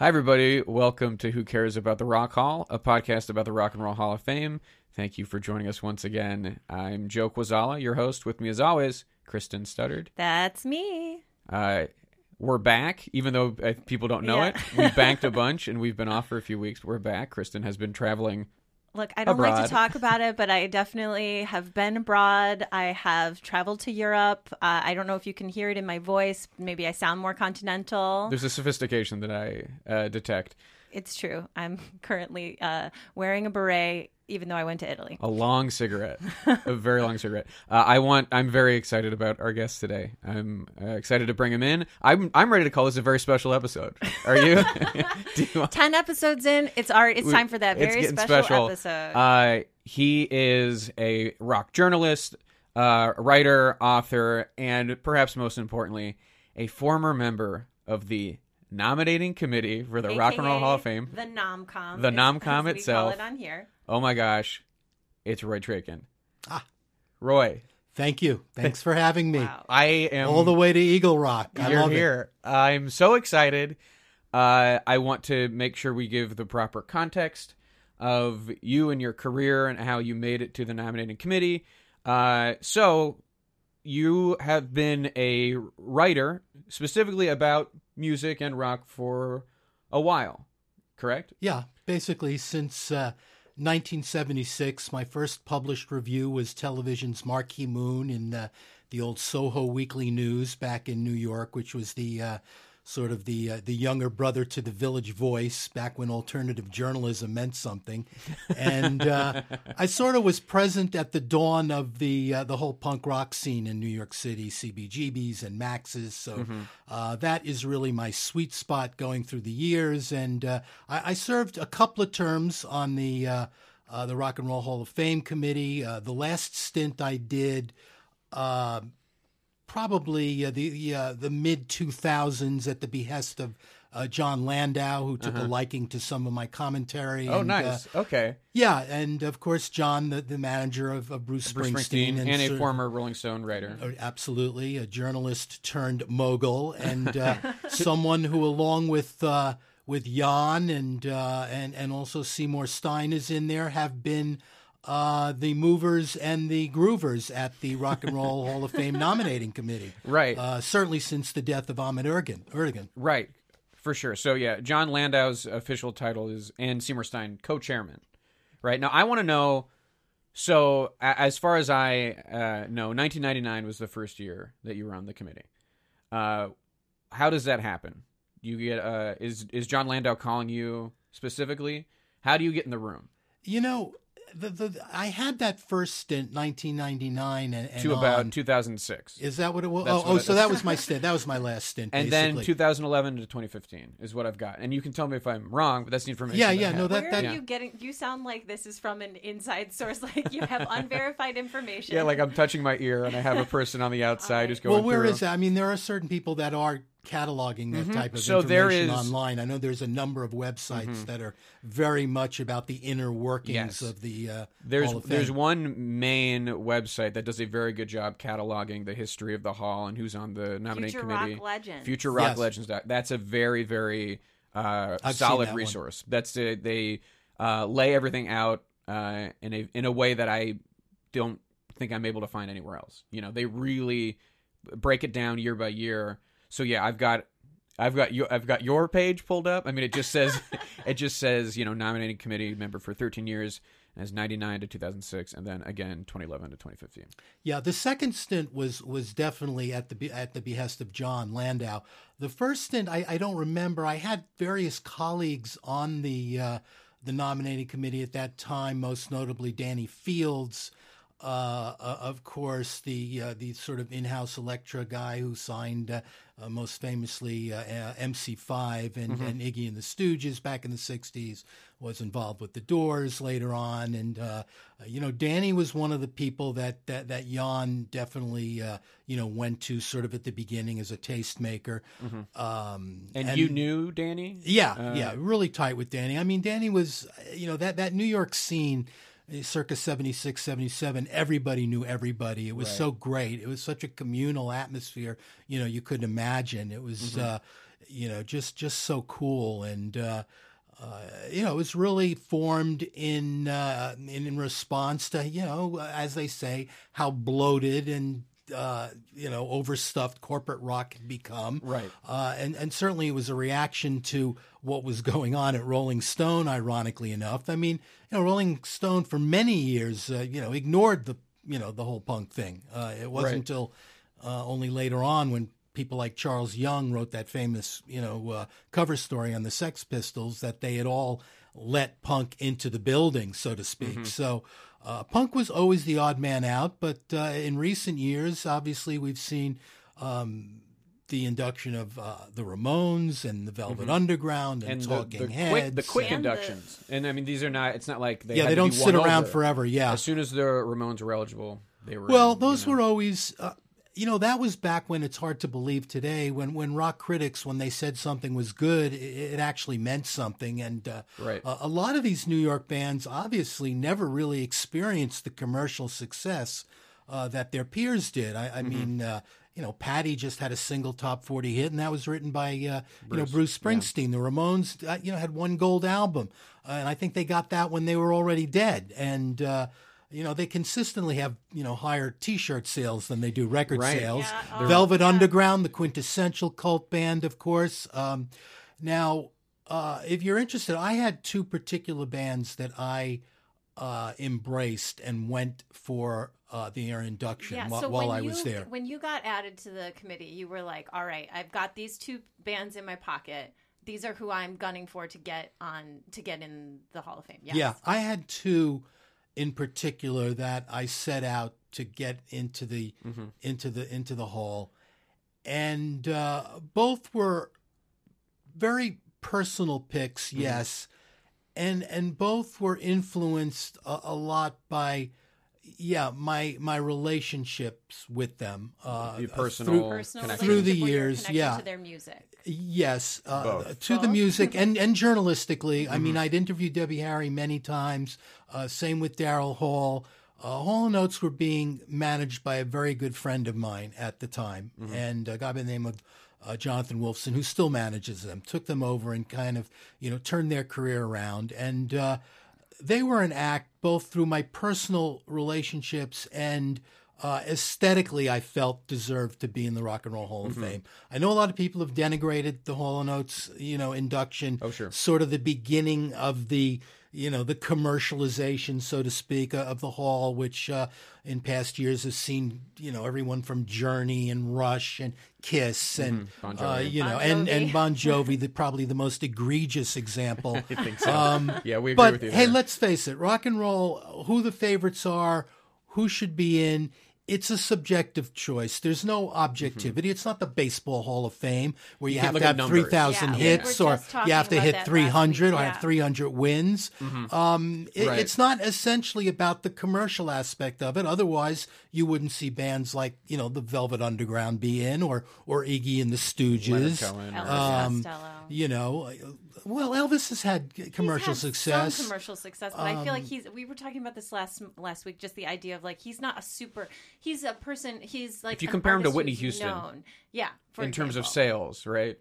Hi, everybody. Welcome to Who Cares About the Rock Hall, a podcast about the Rock and Roll Hall of Fame. Thank you for joining us once again. I'm Joe Quazala, your host. With me, as always, Kristen Studdard. That's me. Uh, we're back, even though uh, people don't know Yeah. it. We banked a bunch and we've been off for a few weeks. We're back. Kristen has been traveling. Look, I don't like to talk about it, but I definitely have been abroad. I have traveled to Europe. Uh, I don't know if you can hear it in my voice. Maybe I sound more continental. There's a sophistication that I uh, detect. It's true. I'm currently uh, wearing a beret, even though I went to Italy. A long cigarette, a very long cigarette. Uh, I want. I'm very excited about our guest today. I'm uh, excited to bring him in. I'm. I'm ready to call this a very special episode. Are you? You want- Ten episodes in, it's art. It's time for that very getting special, episode. Uh, he is a rock journalist, uh, writer, author, and perhaps most importantly, a former member of the nominating committee for the Rock and Roll Hall of Fame. the NomCom, The NomCom itself. call it on here. Oh my gosh, it's Roy Trakin. Ah. Roy, Thank you. Thanks for having me. Wow. I am All the way to Eagle Rock. I You're love here. I'm so excited. Uh, I want to make sure we give the proper context of you and your career and how you made it to the nominating committee. Uh, so, you have been a writer specifically about music and rock for a while, correct? Yeah, basically since uh, 1976, my first published review was television's Marquee Moon in uh, the old Soho Weekly News back in New York, which was the uh, sort of the uh, the younger brother to the Village Voice back when alternative journalism meant something, and uh, I sort of was present at the dawn of the uh, the whole punk rock scene in New York City, CBGBs and Max's. So uh, that is really my sweet spot going through the years, and uh, I, I served a couple of terms on the. Uh, uh, the Rock and Roll Hall of Fame committee. Uh, the last stint I did, uh, probably uh, the uh, the mid two thousands, at the behest of uh, Jon Landau, who took a liking to some of my commentary. Oh, and, uh, nice. okay. yeah, and of course Jon, the, the manager of, of Bruce, Bruce Springsteen, Springsteen and a cer- former Rolling Stone writer. uh, Absolutely, a journalist turned mogul, and uh, someone who, along with uh, with Jan and uh, and and also Seymour Stein is in there, have been uh, the movers and the groovers at the Rock and Roll Hall of Fame nominating committee. Right. Uh, certainly since the death of Ahmet Ertegun. Ertegun. Right, for sure. So yeah, Jon Landau's official title is and Seymour Stein co-chairman. Right now, I want to know. So a- as far as I uh, know, 1999 was the first year that you were on the committee. Uh, how does that happen? You get uh, is is Jon Landau calling you specifically? How do you get in the room? You know, the, the I had that first stint, 1999, and, and to about on. 2006, Is that what it was? That's Oh, oh so is. that was my stint. That was my last stint. and then 2011 to 2015 is what I've got. And you can tell me if I'm wrong, but that's the information. Yeah, that I yeah, no, that- Where that- are Yeah. you getting? You sound like this is from an inside source. Like you have unverified information. Yeah, like I'm touching my ear and I have a person on the outside who's going well, where through. is that? I mean, there are certain people that are cataloging that type of Mm-hmm. So information is- online. I know there's a number of websites that are very much about the inner workings Yes. of the uh, There's Hall of there's one main website that does a very good job cataloging the history of the hall and who's on the nominating Future Rock committee. Legends. Future Rock Yes. Legends. That's a very very uh, solid that one. resource. That's a, they uh, lay everything out uh, in a in a way that I don't think I'm able to find anywhere else. You know, they really break it down year by year. So yeah, I've got I've got your I've got your page pulled up. I mean, it just says it just says you know nominating committee member for 13 years as 99 to 2006, and then again 2011 to 2015. Yeah, the second stint was was definitely at the at the behest of Jon Landau. The first stint, I, I don't remember. I had various colleagues on the uh, the nominating committee at that time, most notably Danny Fields. Uh, uh, of course, the uh, the sort of in-house Elektra guy who signed uh, uh, most famously uh, uh, MC5 and, and Iggy and the Stooges back in the '60s was involved with the Doors later on, and you know Danny was one of the people that that that Jan definitely uh, you know went to sort of at the beginning as a tastemaker. Um, And, you knew Danny? yeah, yeah, really tight with Danny. I mean, Danny was, you know, that that New York scene, circa 76, 77, everybody knew everybody. It was so great. It was such a communal atmosphere, you know, you couldn't imagine. It was, Mm-hmm. uh, you know, just just so cool and. Uh, uh, you know, it was really formed in, uh, in in response to you know, as they say, how bloated and uh, you know overstuffed corporate rock had become. Right. Uh, and and certainly it was a reaction to what was going on at Rolling Stone. Ironically enough, I mean, you know, Rolling Stone for many years, uh, you know, ignored the you know the whole punk thing. Uh, it wasn't Right. until uh, only later on when people like Charles Young wrote that famous you know uh, cover story on the Sex Pistols that they had all let punk into the building, so to speak. So. Uh, punk was always the odd man out, but uh, in recent years, obviously, we've seen um, the induction of uh, the Ramones and the Velvet Underground and, And Talking the Heads. quick, the quick And the- inductions, and I mean these are not. It's not like they yeah, they don't sit around over. forever. Yeah. As soon as the Ramones were eligible, they were. Well, in, those you know. were always, uh, you know, that was back when it's hard to believe today. When when rock critics, when they said something was good, it, it actually meant something. And uh, Right. a, a lot of these New York bands obviously never really experienced the commercial success uh, that their peers did. I, Mm-hmm. Mean. Uh, you know, Patti just had a single top forty hit, and that was written by uh, you know Bruce Springsteen. The Ramones, uh, you know, had one gold album, uh, and I think they got that when they were already dead. And uh, you know, they consistently have you know higher T-shirt sales than they do record Right. sales. Yeah, oh, Velvet yeah. Underground, the quintessential cult band, of course. Um, now, uh, if you're interested, I had two particular bands that I uh, embraced and went for uh, their induction Yeah, while, so while when I you, was there. When you got added to the committee, you were like, all right, I've got these two bands in my pocket. These are who I'm gunning for to get on to get in the Hall of Fame. Yes. Yeah, I had two in particular that I set out to get into the into the into the hall, and uh, both were very personal picks. Yes, and and both were influenced a, a lot by. Yeah, my my relationships with them, uh, Your uh, personal through- Personal. Through the relationship or your years, connection yeah. to their music. Yes, uh, Both. to the music and and journalistically. I Mm-hmm. mean, I'd interviewed Debbie Harry many times. Uh, same with Daryl Hall. Uh, Hall and Oates were being managed by a very good friend of mine at the time, Mm-hmm. and a guy by the name of uh, Jonathan Wolfson, who still manages them. Took them over and kind of you know turned their career around, and uh, they were an act both through my personal relationships and uh, aesthetically, I felt deserved to be in the Rock and Roll Hall Mm-hmm. of Fame. I know a lot of people have denigrated the Hall and Oates, you know, induction. Oh, sure. Sort of the beginning of the, you know, the commercialization, so to speak, uh, of the Hall, which uh, in past years has seen, you know, everyone from Journey and Rush and Kiss and, Bon uh, Jovi. you know, Bon and, Jovi. and Bon Jovi, the, probably the most egregious example. I think so. Um, yeah, we agree but with you. hey, let's face it, rock and roll, who the favorites are, who should be in. It's a subjective choice. There's no objectivity. It's not the Baseball Hall of Fame where you, Mm-hmm. have to have 3,000 Yeah, hits were or you have to hit 300 week, or have 300 wins. Um, it- Right. It's not essentially about the commercial aspect of it. Otherwise, you wouldn't see bands like, you know, the Velvet Underground be in or, or Iggy and the Stooges. Elvis Um, Costello. you know, well, Elvis has had commercial He's had success. Some commercial success, but I feel like he's. We were talking about this last last week. Just the idea of like he's not a super. He's a person. He's like If you compare him to Whitney Houston, known. yeah, for in terms of sales, right?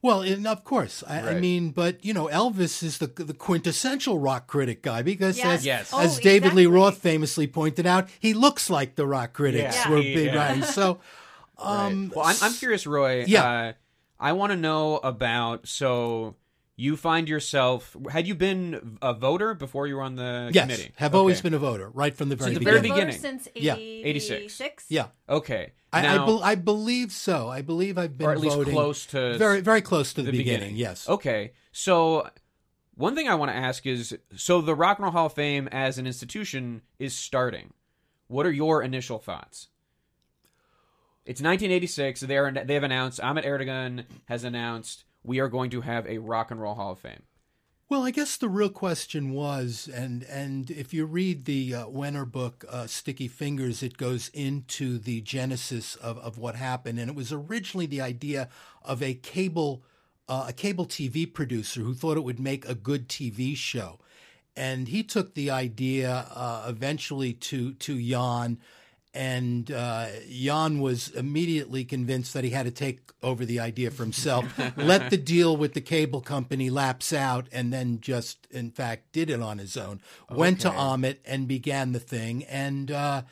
Well, and of course, I, I mean, but you know, Elvis is the the quintessential rock critic guy because Yes. as, Yes. Oh, as David Lee. Roth famously pointed out, he looks like the rock critics Yeah. were Yeah. big Yeah. writers. So, um, Right. Well, I'm, I'm curious, Roy. Yeah. Uh, I want to know about. So you find yourself. Had you been a voter before you were on the yes, committee? have always been a voter right from the very the beginning. very Voter beginning. since Yeah. 86. Yeah, Okay. I, I, Now- bel I believe so. I believe I've been or at least close to very very close to the, the beginning. beginning. Yes. Okay. So one thing I want to ask is so the Rock and Roll Hall of Fame as an institution is starting. What are your initial thoughts? It's 1986. They are they have announced Ahmet Ertegun has announced we are going to have a Rock and Roll Hall of Fame. Well, I guess the real question was, and and if you read the uh, Wenner book, uh, Sticky Fingers, it goes into the genesis of, of what happened, and it was originally the idea of a cable uh, a cable TV producer who thought it would make a good TV show, and he took the idea uh, eventually to to Jan. And uh, Jan was immediately convinced that he had to take over the idea for himself, let the deal with the cable company lapse out, and then just, in fact, did it on his own. Went to Ahmet and began the thing, and uh,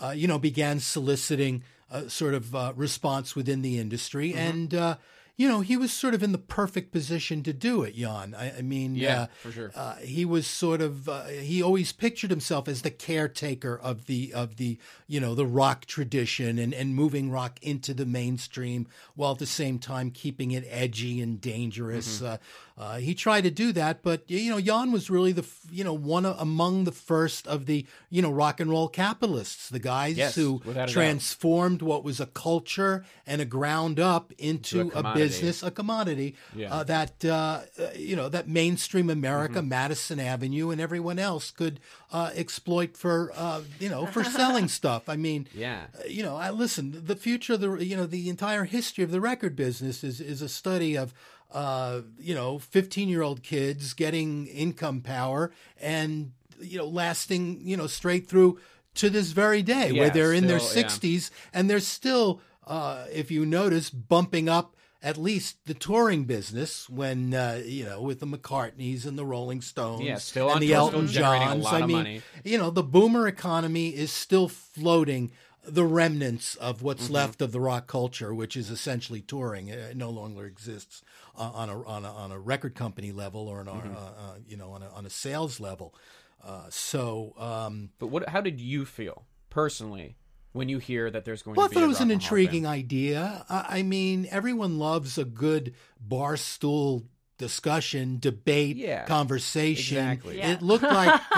uh, you know began soliciting a sort of uh, response within the industry, Mm-hmm. and uh, you know he was sort of in the perfect position to do it. Jan, I, I mean, Yeah, uh, for sure. uh, he was sort of uh, he always pictured himself as the caretaker of the of the you know the rock tradition and and moving rock into the mainstream while at the same time keeping it edgy and dangerous. Mm-hmm. Uh, uh, he tried to do that, but you know Jan was really the you know one of, among the first of the you know rock and roll capitalists, the guys Yes, who transformed what was a culture and a ground up into, a a, commodity. Business, a commodity Yeah. uh, that uh, uh, you know that mainstream America, Mm-hmm. Madison Avenue, and everyone else could uh, exploit for uh, you know for selling stuff. I mean, Yeah. uh, you know, I listen. The future of the you know the entire history of the record business is is a study of uh, you know fifteen year old kids getting income power and you know lasting you know straight through to this very day where they're in their still, yeah. sixties and they're still uh, if you notice bumping up at least the touring business when uh, you know with the McCartneys and the Rolling Stones Yeah, still and on the Elton still generating a Johns. I mean, money. you know, the boomer economy is still floating the remnants of what's Mm-hmm. left of the rock culture, which is essentially touring. It no longer exists uh, on a on a on a record company level or on a, Mm-hmm. uh, uh, you know on a on a sales level. Uh, so. Um, But what? How did you feel personally when you hear that there's going Well, I to be? thought a it was an and Roll Hall of Fame? intriguing idea. I I mean, everyone loves a good bar stool discussion, debate, Yeah, conversation. exactly. Yeah. It looked like.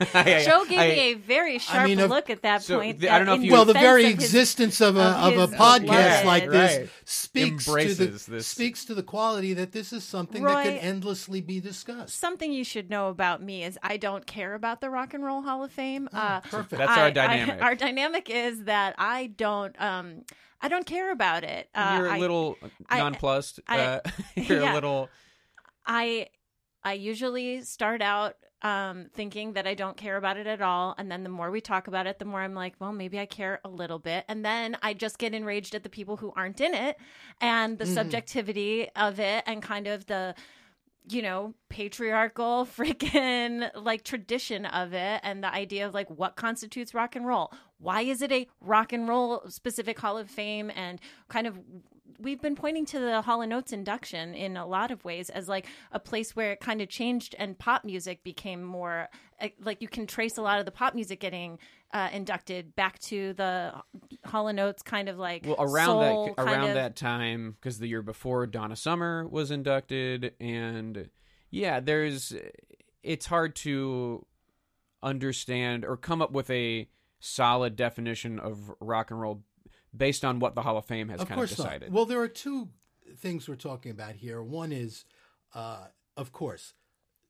Uh, Joe gave I- me a very sharp mean, if- look at that So, point. the- I don't know if you- well, the very of his- existence of a of of, a podcast beloved- like this Right. speaks to the this. speaks to the quality that this is something that can endlessly be discussed. Something you should know about me is I don't care about the Rock and Roll Hall of Fame. uh, perfect. That's our I- I- dynamic. our dynamic is that I don't. Um, I don't care about it. Uh, You're a little I- nonplussed. I- uh, you're yeah. a little. I I usually start out um, thinking that I don't care about it at all, and then the more we talk about it, the more I'm like, well, maybe I care a little bit, and then I just get enraged at the people who aren't in it, and the subjectivity of it, and kind of the you know patriarchal freaking like tradition of it and the idea of like what constitutes rock and roll. Why is it a rock and roll specific hall of fame and kind of we've been pointing to the Hall and Oates induction in a lot of ways as like a place where it kind of changed and pop music became more eh, like you can trace a lot of the pop music getting uh, inducted back to the Hall and Oates kind of like Well, around that around of- that time, because the year before Donna Summer was inducted, and yeah, there's. It's hard to understand or come up with a solid definition of rock and roll based on what the Hall of Fame has of kind of decided. Not. Well, there are two things we're talking about here. One is, uh, of course,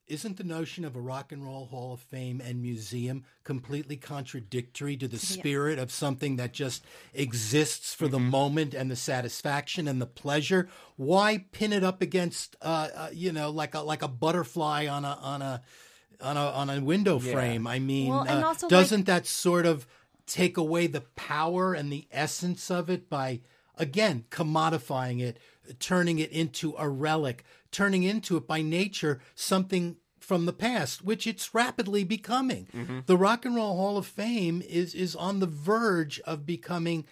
isn't the notion of a rock and roll hall of fame and museum completely contradictory to the spirit of something that just exists for Mm-hmm. the moment and the satisfaction and the pleasure why pin it up against uh, uh, you know like a like a butterfly on a on a on a on a window Yeah. frame i mean Well, uh, doesn't that sort of take away the power and the essence of it by again commodifying it turning it into a relic turning into it by nature something from the past which it's rapidly becoming Mm-hmm. the rock and roll hall of fame is is on the verge of becoming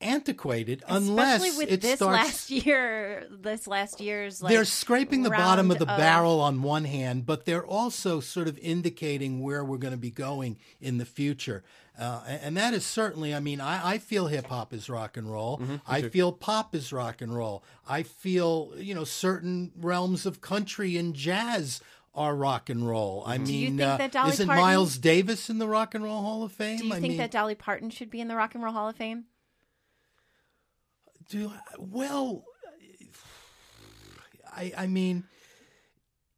antiquated unless Especially with it this starts last year, this last year's like they're scraping the bottom of round the barrel on one hand, but they're also sort of indicating where we're going to be going in the future. Uh, and and that is certainly, I mean, I, I feel hip hop is rock and roll. Mm-hmm. I feel pop is rock and roll. I feel, you know, certain realms of country and jazz are rock and roll. I you mean, think uh, that Dolly isn't Parton- Miles Davis in the Rock and Roll Hall of Fame? Do you I think mean, that Dolly Parton should be in the Rock and Roll Hall of Fame? Do well, I I mean,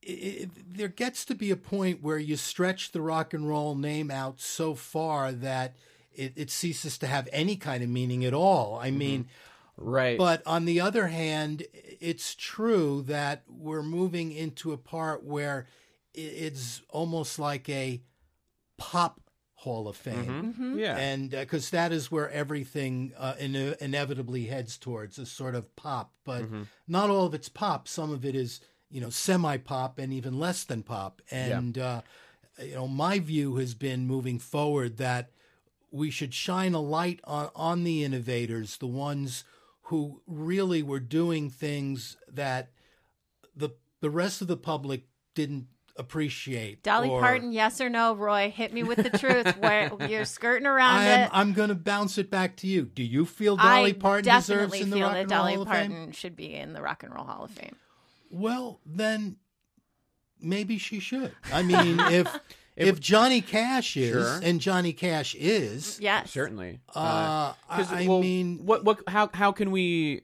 it, it, there gets to be a point where you stretch the rock and roll name out so far that it, it ceases to have any kind of meaning at all. I mm-hmm. mean, right. but on the other hand, it's true that we're moving into a part where it's almost like a pop hall of fame. Mm-hmm. yeah. and because that is where everything uh, ine- inevitably heads towards a sort of pop. But not all of it's pop. Some of it is you know semi pop and even less than pop. And uh, you know my view has been moving forward that we should shine a light on on the innovators the ones who really were doing things that the the rest of the public didn't appreciate Dolly or- Parton, yes or no? Roy, hit me with the truth. Where you're skirting around I am, it. I'm going to bounce it back to you. Do you feel Dolly I Parton deserves definitely in the feel Rock that and Dolly Roll Hall of Fame? Dolly Parton should be in the Rock and Roll Hall of Fame. Well, then maybe she should. I mean, if if Johnny Cash is, Sure. and Johnny Cash is, Yes, Certainly. uh, I well, mean, what what how how can we?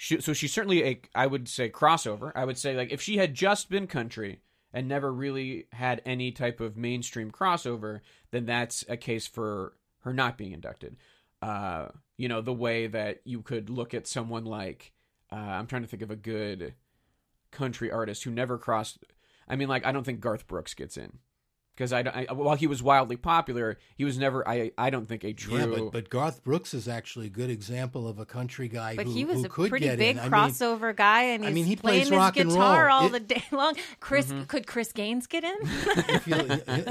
She, so she's certainly a I would say crossover. I would say like if she had just been country and never really had any type of mainstream crossover, then that's a case for her not being inducted. Uh, you know the way that you could look at someone like uh, I'm trying to think of a good country artist who never crossed. I mean, like I don't think Garth Brooks gets in because I, I while he was wildly popular, he was never I I don't think a true. yeah, but but Garth Brooks is actually a good example of a country guy but who, he was who a could pretty big in. I mean, crossover guy, and I he's mean, he playing plays his rock and guitar roll. all It- the day long. Chris, Mm-hmm. could Chris Gaines get in? he'll,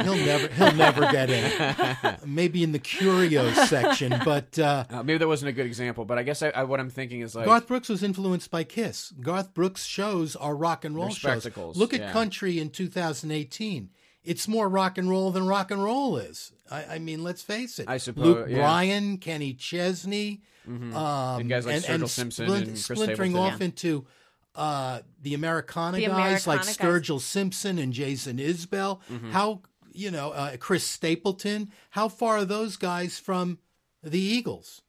he'll never he'll never get in. Maybe in the curios section, but. Uh, Uh, maybe that wasn't a good example, but I guess I, I, what I'm thinking is like Garth Brooks was influenced by Kiss. Garth Brooks shows are rock and roll shows. Look at yeah. country in 2018. It's more rock and roll than rock and roll is. I, I mean, let's face it. I suppose, Luke yeah. Bryan, Kenny Chesney, um, And guys like Sturgill Simpson and Chris splintering Stapleton. off into uh, the Americana The guys like Americana guys. Sturgill Simpson and Jason Isbell. Mm-hmm. How you know uh, Chris Stapleton? How far are those guys from the Eagles?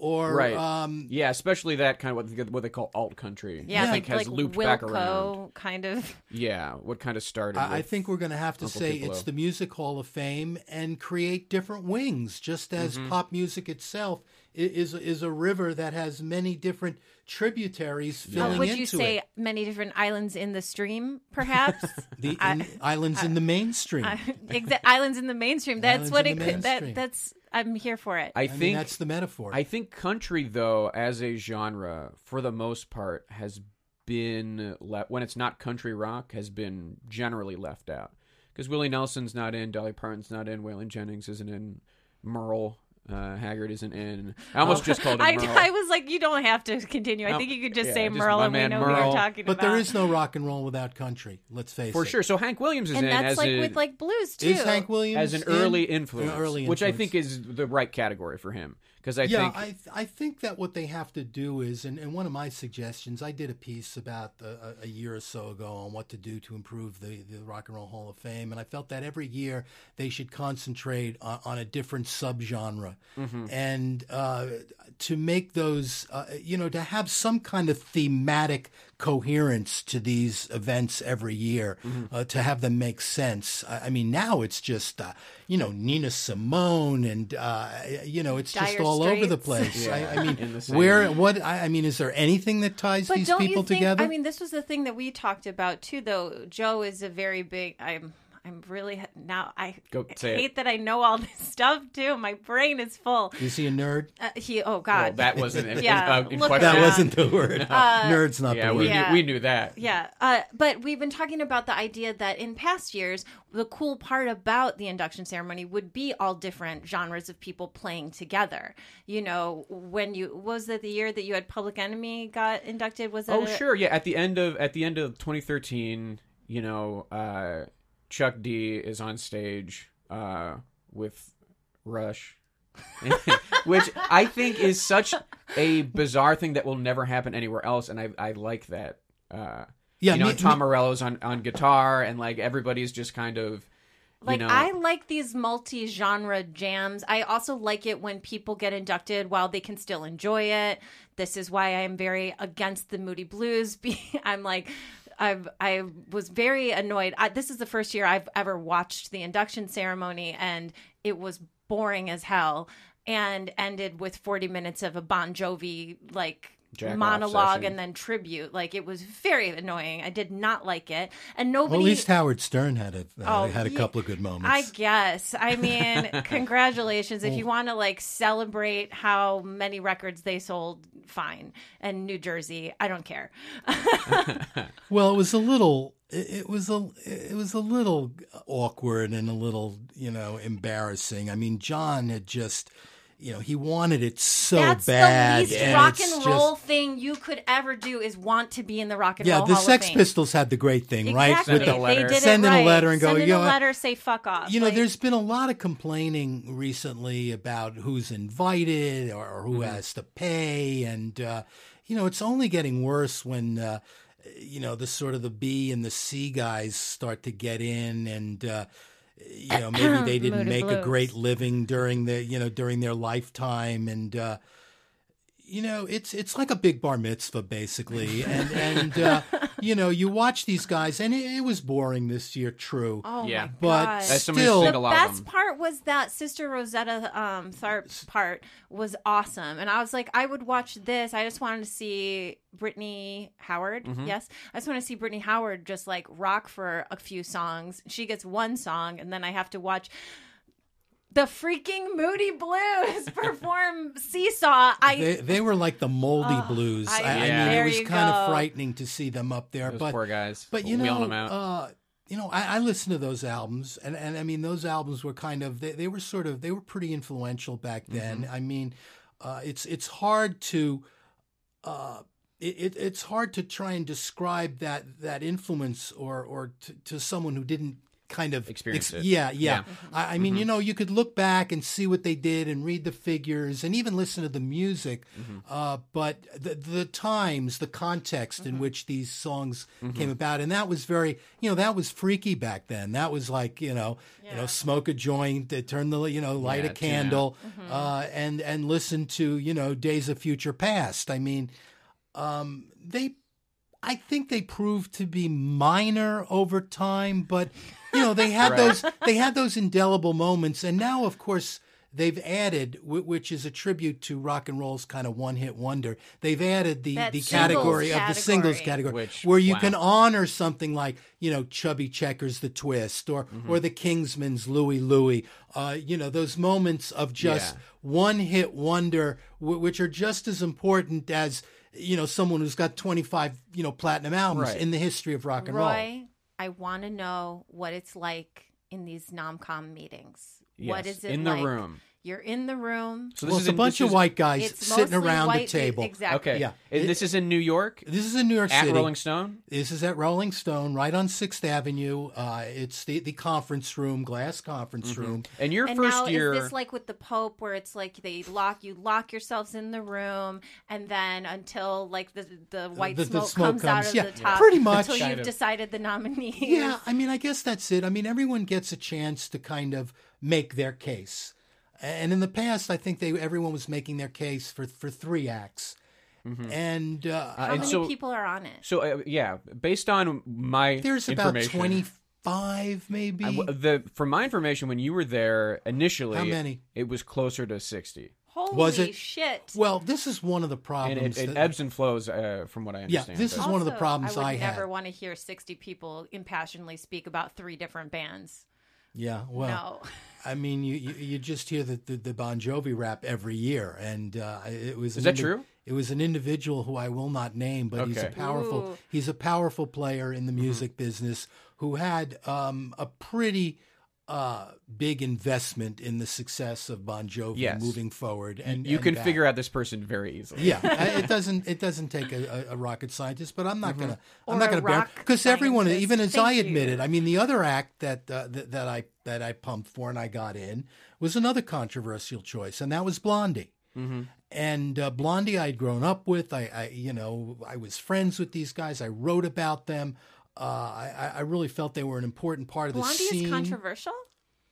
Or right, um, yeah, especially that kind of what they, what they call alt country. yeah, I like, think has like looped Wilco, back around. kind of. Yeah, what kind of started? I, I think we're going to have to Uncle say Tupelo. it's the Music Hall of Fame and create different wings, just as Mm-hmm. pop music itself i- is is a river that has many different tributaries filling Uh, would into you say it. many different islands in the stream, perhaps? The I- in- islands in the mainstream. I- exa- islands in the mainstream. That's Islands what it could. That that's. I'm here for it. I I think mean, that's the metaphor. I think country, though, as a genre, for the most part, has been le- when it's not country rock, has been generally left out because Willie Nelson's not in, Dolly Parton's not in, Waylon Jennings isn't in, Merle uh, Haggard isn't in. I almost just called him I, Merle. I was like, you don't have to continue. I No, think you could just yeah, say just Merle and we man know who Merle. you're talking But about. But there is no rock and roll without country. Let's face For it. For sure. So Hank Williams is and in that's as like a, with like blues too. Is Hank Williams as an in? early influence, An early which I think is the right category for him because I yeah, think I I think that what they have to do is, and, and one of my suggestions, I did a piece about a, a year or so ago on what to do to improve the, the Rock and Roll Hall of Fame, and I felt that every year they should concentrate on, on a different subgenre, Mm-hmm. and uh, to make those, uh, you know, to have some kind of thematic coherence to these events every year, Mm-hmm. uh, to have them make sense. I, I mean, now it's just, uh, you know, Nina Simone, and uh, you know, it's just Dire all over the place. Yeah, I, I mean, in the same- where, what? I, I mean, is there anything that ties but these don't people you think, together? I mean, this was the thing that we talked about too. Though Joe is a very big. I'm. I'm really now. I Go, say it. hate that I know all this stuff too. My brain is full. is he a nerd? Uh, he. Oh well, God. that wasn't in, Yeah, in, uh, in look question. That wasn't the word. Nerd's not yeah, the we word. Yeah. knew we knew that. Yeah, uh, but we've been talking about the idea that in past years, the cool part about the induction ceremony would be all different genres of people playing together. You know, when you was it the year that you had Public Enemy got inducted? Was it? Oh a- sure, yeah. At the end of at the end of 2013, you know, uh, Chuck D is on stage uh, with Rush, which I think is such a bizarre thing that will never happen anywhere else, and I I like that. Uh, Yeah, you know, me- Tom me- Morello's on on guitar, and like everybody's just kind of. Like you know, I like these multi-genre jams. I also like it when people get inducted while they can still enjoy it. This is why I am very against the Moody Blues. I'm like I've I was very annoyed. I, this is the first year I've ever watched the induction ceremony and it was boring as hell and ended with 40 minutes of a Bon Jovi like Jack off monologue session. and then tribute. Like it was very annoying. I did not like it. And Well, nobody at least Howard Stern had a uh, Oh, had a couple of good moments. I guess. I mean, congratulations. If you want to like celebrate how many records they sold, fine. And New Jersey, I don't care. Well, it was a little. It it was a. It was a little awkward and a little, you know, embarrassing. I mean, John had just, you know, he wanted it so That's bad. the least and rock and just- roll thing you could ever do is want to be in the rock and yeah, roll the Hall Sex. Pistols had the great thing, right? Exactly. Send in a letter. They did Send in a letter and go, Send in you a know, letter, say fuck off. You know, Like, there's been a lot of complaining recently about who's invited or, or who has to pay, and uh, you know, it's only getting worse when uh, you know the sort of the B and the C guys start to get in, and uh, you know, maybe they didn't make a great living during the you know during their lifetime, and. Uh, you know, it's it's like a big bar mitzvah basically, and and uh, you know, you watch these guys, and it, it was boring this year, true. Oh Yeah. my But God. As somebody who's still- seen the a lot of best them. part was that Sister Rosetta um, Tharpe's part was awesome, and I was like, I would watch this. I just wanted to see Brittany Howard. Mm-hmm. Yes, I just want to see Brittany Howard just like rock for a few songs. She gets one song, and then I have to watch. The freaking Moody Blues perform Seesaw. I they, they were like the moldy Oh, blues. I- I, I mean, There it was kind go. of frightening to see them up there. those but poor guys. but you wheeling know, uh, you know, I, I listened to those albums, and, and I mean, those albums were kind of they, they were sort of they were pretty influential back then. Mm-hmm. I mean, uh, it's it's hard to. Uh, it, it, it's hard to try and describe that that influence or or to, to someone who didn't kind of Experience it. Yeah, yeah. Yeah. I, I mean, you know, you could look back and see what they did and read the figures and even listen to the music, uh, but the the times, the context in which these songs came about, and that was very, you know, that was freaky back then. That was like, you know, you know, smoke a joint, turn the, you know, light Yeah, a candle, uh, and and listen to, you know, Days of Future Past. I mean, um, they I think they proved to be minor over time, but you know they had Right. those they had those indelible moments, and now of course they've added, which is a tribute to rock and roll's kind of one hit wonder. They've added the That the singles category of the singles category. category, Which- where you wow. can honor something like you know Chubby Checkers, The Twist, or Mm-hmm. or the Kingsmen's Louie Louie. Uh, you know those moments of just Yeah. one hit wonder, w- which are just as important as you know someone who's got 25 you know platinum albums Right. in the history of rock and roll Roy, I want to know what it's like in these nomcom meetings. what Yes, is it in the like? room? You're in the room. So well, is it's a in- bunch of is- white guys It's sitting mostly around white a table. Exactly. Okay. Yeah. And this is in New York This is in New York City. at City. Rolling Stone. This is at Rolling Stone, right on Sixth Avenue. Uh, it's the, the conference room, glass conference room. And your and first now year. is this like with the Pope, where it's like they lock you lock yourselves in the room, and then until like the the white the- the smoke, smoke comes, out comes- of yeah, the top, pretty much. until Kind you've of. decided the nominee. Yeah, I mean, I guess that's it. I mean, everyone gets a chance to kind of make their case. And in the past, I think they everyone was making their case for for three acts. And uh, How and many so- people are on it? so uh, yeah, based on my there's about twenty five, maybe. I- the from my information when you were there initially, How many? It was closer to sixty, Holy Was it? shit! well, this is one of the and problems. it, it that- ebbs and flows uh, from what I understand. Yeah, understand. this but- is one of the problems I would I had. never want to hear sixty people impassionedly speak about three different bands. yeah, well, no. I mean, you, you you just hear the, the the Bon Jovi rap every year, and uh, it was Is an that true? It was an individual who I will not name, but he's a powerful Ooh. he's a powerful player in the Mm-hmm. music business who had um, a pretty uh, big investment in the success of Bon Jovi Yes. moving forward. And you and can back. figure out this person very easily. Yeah, I- it doesn't. It doesn't take a, a, a rocket scientist, but I'm not Mm-hmm. gonna. Or I'm not gonna bear because everyone, even as Thank I you. admitted, I mean, the other act that, uh, that that I that I pumped for and I got in was another controversial choice, and that was Blondie. Mm-hmm. And uh, Blondie, I'd grown up with. I, I, you know, I was friends with these guys. I wrote about them. Uh, I, I really felt they were an important part of the Blondie scene. is controversial.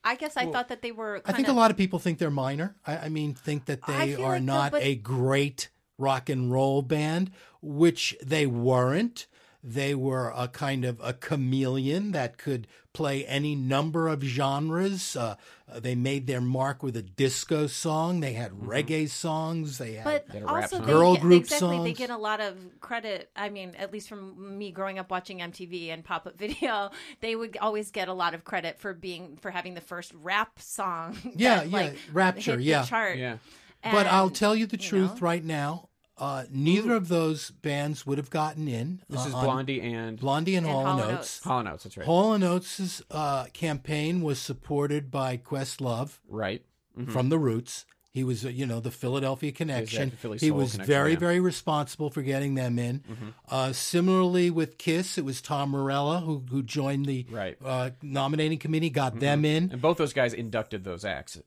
I guess I thought that they were. I think kinda- a lot of people think they're minor. I, I mean, think that they are like not but- a great rock and roll band, which they weren't. They were a kind of a chameleon that could play any number of genres. Uh, uh, they made their mark with a disco song. They had reggae songs. They had But Get a rap also, song. Girl get, group exactly, they get a lot of credit. I mean, at least from me growing up watching MTV and pop up video, they would always get a lot of credit for being for having the first rap song. Yeah, that, yeah, like, Rapture, hit the yeah. chart. Yeah. But I'll tell you the you truth know. right now. Uh, neither of those bands would have gotten in. This uh, is Blondie and Blondie and, And Hall Hall and and Oates. Oates. Hall and Oates. That's right. Hall and Oates' uh, campaign was supported by Questlove right. Mhm. from the Roots. He was, uh, you know, the Philadelphia connection. Philly he was connection, very, yeah. Mm-hmm. very responsible for getting them in. Uh, similarly with Kiss, it was Tom Morello who who joined the Right. Mm-hmm. uh, nominating committee, got them in, And both those guys inducted those acts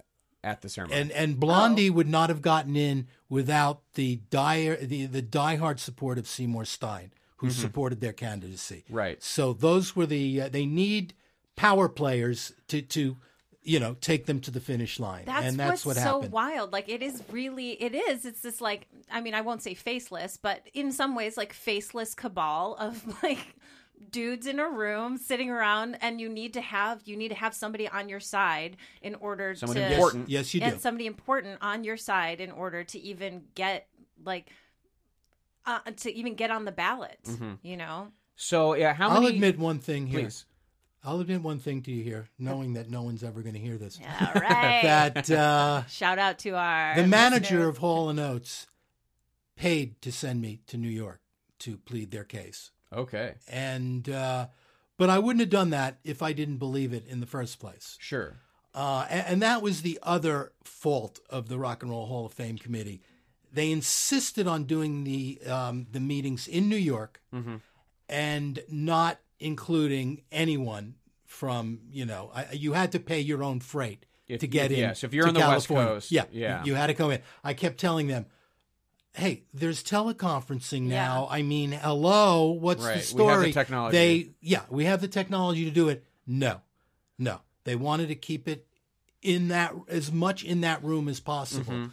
at the ceremony. and and Blondie would not have gotten in without the dire the the diehard support of Seymour Stein, who supported their candidacy. Mm-hmm. Right. So those were the uh, they need power players to to you know take them to the finish line, That's, and that's what's what so happened. wild. Like it is really, it is. It's this like, I mean, I won't say faceless, but in some ways, like faceless cabal of like dudes in a room sitting around, and you need to have you need to have somebody on your side in order Someone to important. Yes, you do. and somebody important on your side in order to even get like uh, to even get on the ballot. Mm-hmm. You know, so yeah, how I'll admit one thing here. Please. I'll admit one thing to you here, knowing that no one's ever going to hear this. all right. That uh, Shout out to our the manager listeners. of Hall and Oates paid to send me to New York to plead their case, Okay. and uh, but I wouldn't have done that if I didn't believe it in the first place. Sure. Uh, and, and that was the other fault of the Rock and Roll Hall of Fame committee. They insisted on doing the um, the meetings in New York Mm-hmm. and not including anyone from you know I, you had to pay your own freight If to get in. yes, if you're on the West California. Coast, yeah, yeah. you, you had to come in. I kept telling them. Hey, there's teleconferencing now. I mean, hello, what's Right, we the have the story? technology. They, yeah, we have the technology to do it. No, no, they wanted to keep it in that as much in that room as possible. Mm-hmm.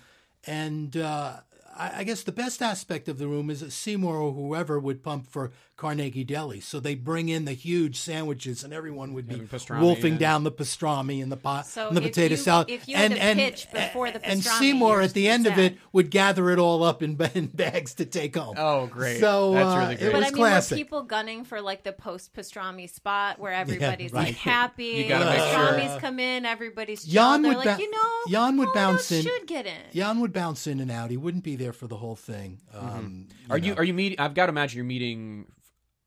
And uh, I, I guess the best aspect of the room is that Seymour or whoever would pump for Carnegie Deli. So they bring in the huge sandwiches, and everyone would be pastrami, wolfing yeah. down the pastrami and the pot So and the if potato you- salad. if you had and, to and, pitch before the and Seymour at the end of it would gather it all up in, in bags to take home. Oh, great. So That's uh, really it great. But was I mean, classic. were people gunning for like the post pastrami spot where everybody's right. like happy? You gotta make sure. pastrami's come in, everybody's. Jan They're would like, ba- you know, Jan would bounce those in. Should get in. Jan would bounce in and out. He wouldn't be there for the whole thing. Um, Are you know, are you meeting? I've got to imagine you're meeting.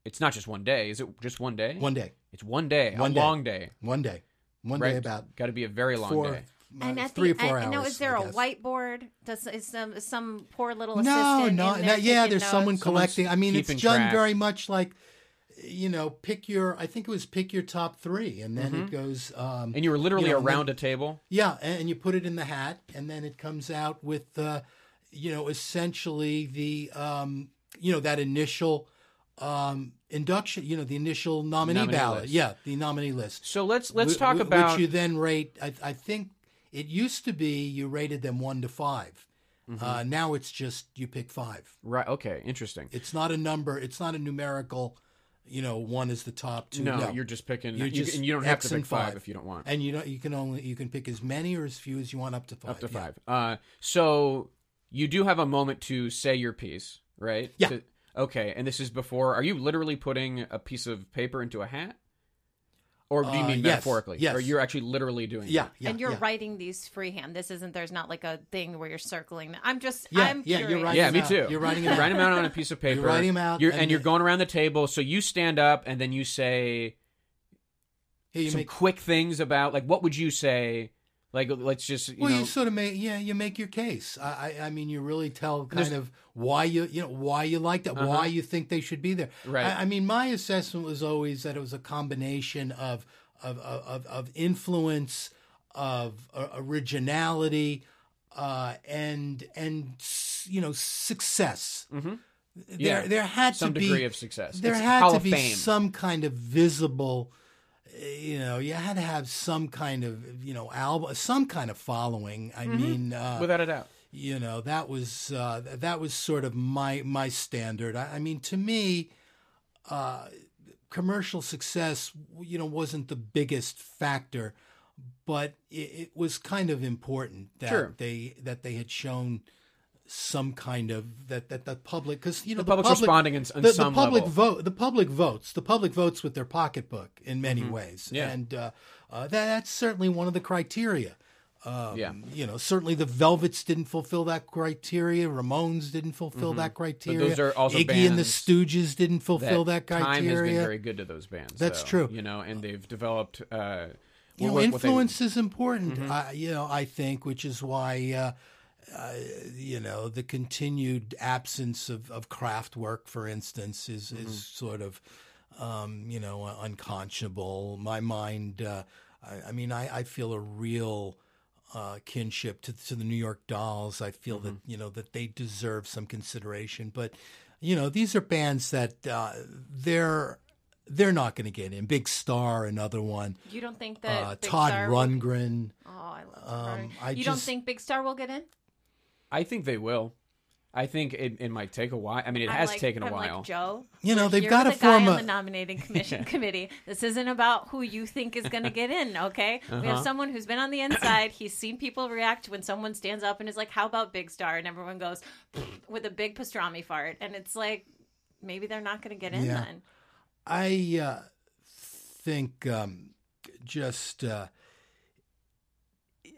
It's not just one day. Is it just one day? one day? It's one day. One a day. long day. One day. One Right. day about Got to be a very long four day. And uh, at three the or four end, hours. now, is there I a guess. whiteboard? Does is some some poor little No, assistant? no, in no. there Yeah, taking there's someone notes? collecting. I mean, it's keeping done track. very much like, you know, pick your. I think it was pick your top three, and then it goes. Um, Mm-hmm. And you were literally you know, and then- around a table. Yeah, and you put it in the hat, and then it comes out with, uh, you know, essentially the, um, you know, that initial um, induction. You know, the initial nominee, Nominee ballot. list. Yeah, the nominee list. So let's let's Wh- talk wh- about which you then rate. I, I think it used to be you rated them one to 5 Mm-hmm. Uh, now it's just you pick five. right. Okay, interesting. It's not a number. It's not a numerical. You know, one is the top two. No, you're just picking. You're just and you don't have X to pick five. five. if you don't want. and you know you can only you can pick as many or as few as you want up to five. up to yeah. five. Uh, so you do have a moment to say your piece, right? Yeah. To- okay, and this is before. Are you literally putting a piece of paper into a hat, or do you Uh, mean yes, metaphorically? yes. Or you're actually literally doing? Yeah, that? yeah. and you're yeah. writing these freehand. This isn't. There's not like a thing where you're circling. I'm just. Yeah, I'm yeah, you're writing. Yeah, me out. too. You're writing You're them out. writing them out on a piece of paper. You're writing them out, You're, and and, you're going around the table. So you stand up, and then you say Yeah, you some make quick things about like what would you say? Like let's just you well, know. you sort of make yeah, you make your case. I, I, I mean, you really tell kind of why you, you know, why you like that, Uh-huh. why you think they should be there. Right. I, I mean, my assessment was always that it was a combination of of of, of influence, of uh, originality, uh, and and you know success. Mhm. There, Yeah. there had some to be some degree of success. there It's had Hall to be Fame. some kind of visible you know you had to have some kind of you know album some kind of following i mean uh, without a doubt. you know that was uh, that was sort of my my standard i, I mean to me uh, commercial success you know wasn't the biggest factor but it, it was kind of important that Sure. they that they had shown some kind of that that the public because you know The public's responding in- in the, some the public level. vote the public votes the public votes with their pocketbook in many ways Mm-hmm. Yeah. and uh, uh, that, that's certainly one of the criteria um, Yeah. you know certainly the Velvets didn't fulfill that criteria Ramones didn't fulfill that criteria Mm-hmm. those are also Iggy and the Stooges didn't fulfill that, criteria. time has been very good to those bands. That's though, true. You know, and they've developed. Uh, you know, what they- Mm-hmm. influence is important. I, you know, I think, which is why, uh, you know, the continued absence of, of Kraftwerk, for instance, is Mm-hmm. is sort of, um, you know, unconscionable. My mind, uh, I, I mean, I, I feel a real. Uh, kinship to, to the New York Dolls. I feel that Mm-hmm. you know that they deserve some consideration, but you know these are bands that uh, they're they're not going to get in. Big Star, another one. You don't think that Uh, Big Todd Star will- Rundgren. Oh, I love Todd. Um, I you don't think Big Star will get in? I think they will. I think it, it might take a while. I mean, it I'm has like- taken a I'm while. Like Joe, You know, they've gotta the guy form on a- the nominating commission committee. This isn't about who you think is going to get in. Okay, we Uh-huh. have someone who's been on the inside. He's seen people react when someone stands up and is like, "How about Big Star?" and everyone goes with a big pastrami fart, and it's like maybe they're not going to get in Yeah. then. I uh, think um, just uh,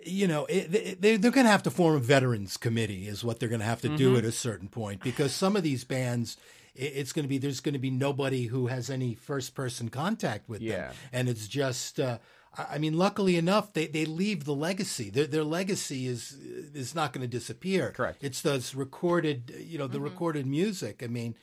you know it, they, they're going to have to form a veterans committee is what they're going to have to Mm-hmm. do at a certain point because some of these bands it- it's going to be there's going to be nobody who has any first person contact with Yeah. them and it's just uh, I mean, luckily enough, they, they leave the legacy. Their, their legacy is is not going to disappear. Correct. It's those recorded, you know, the recorded music. I mean,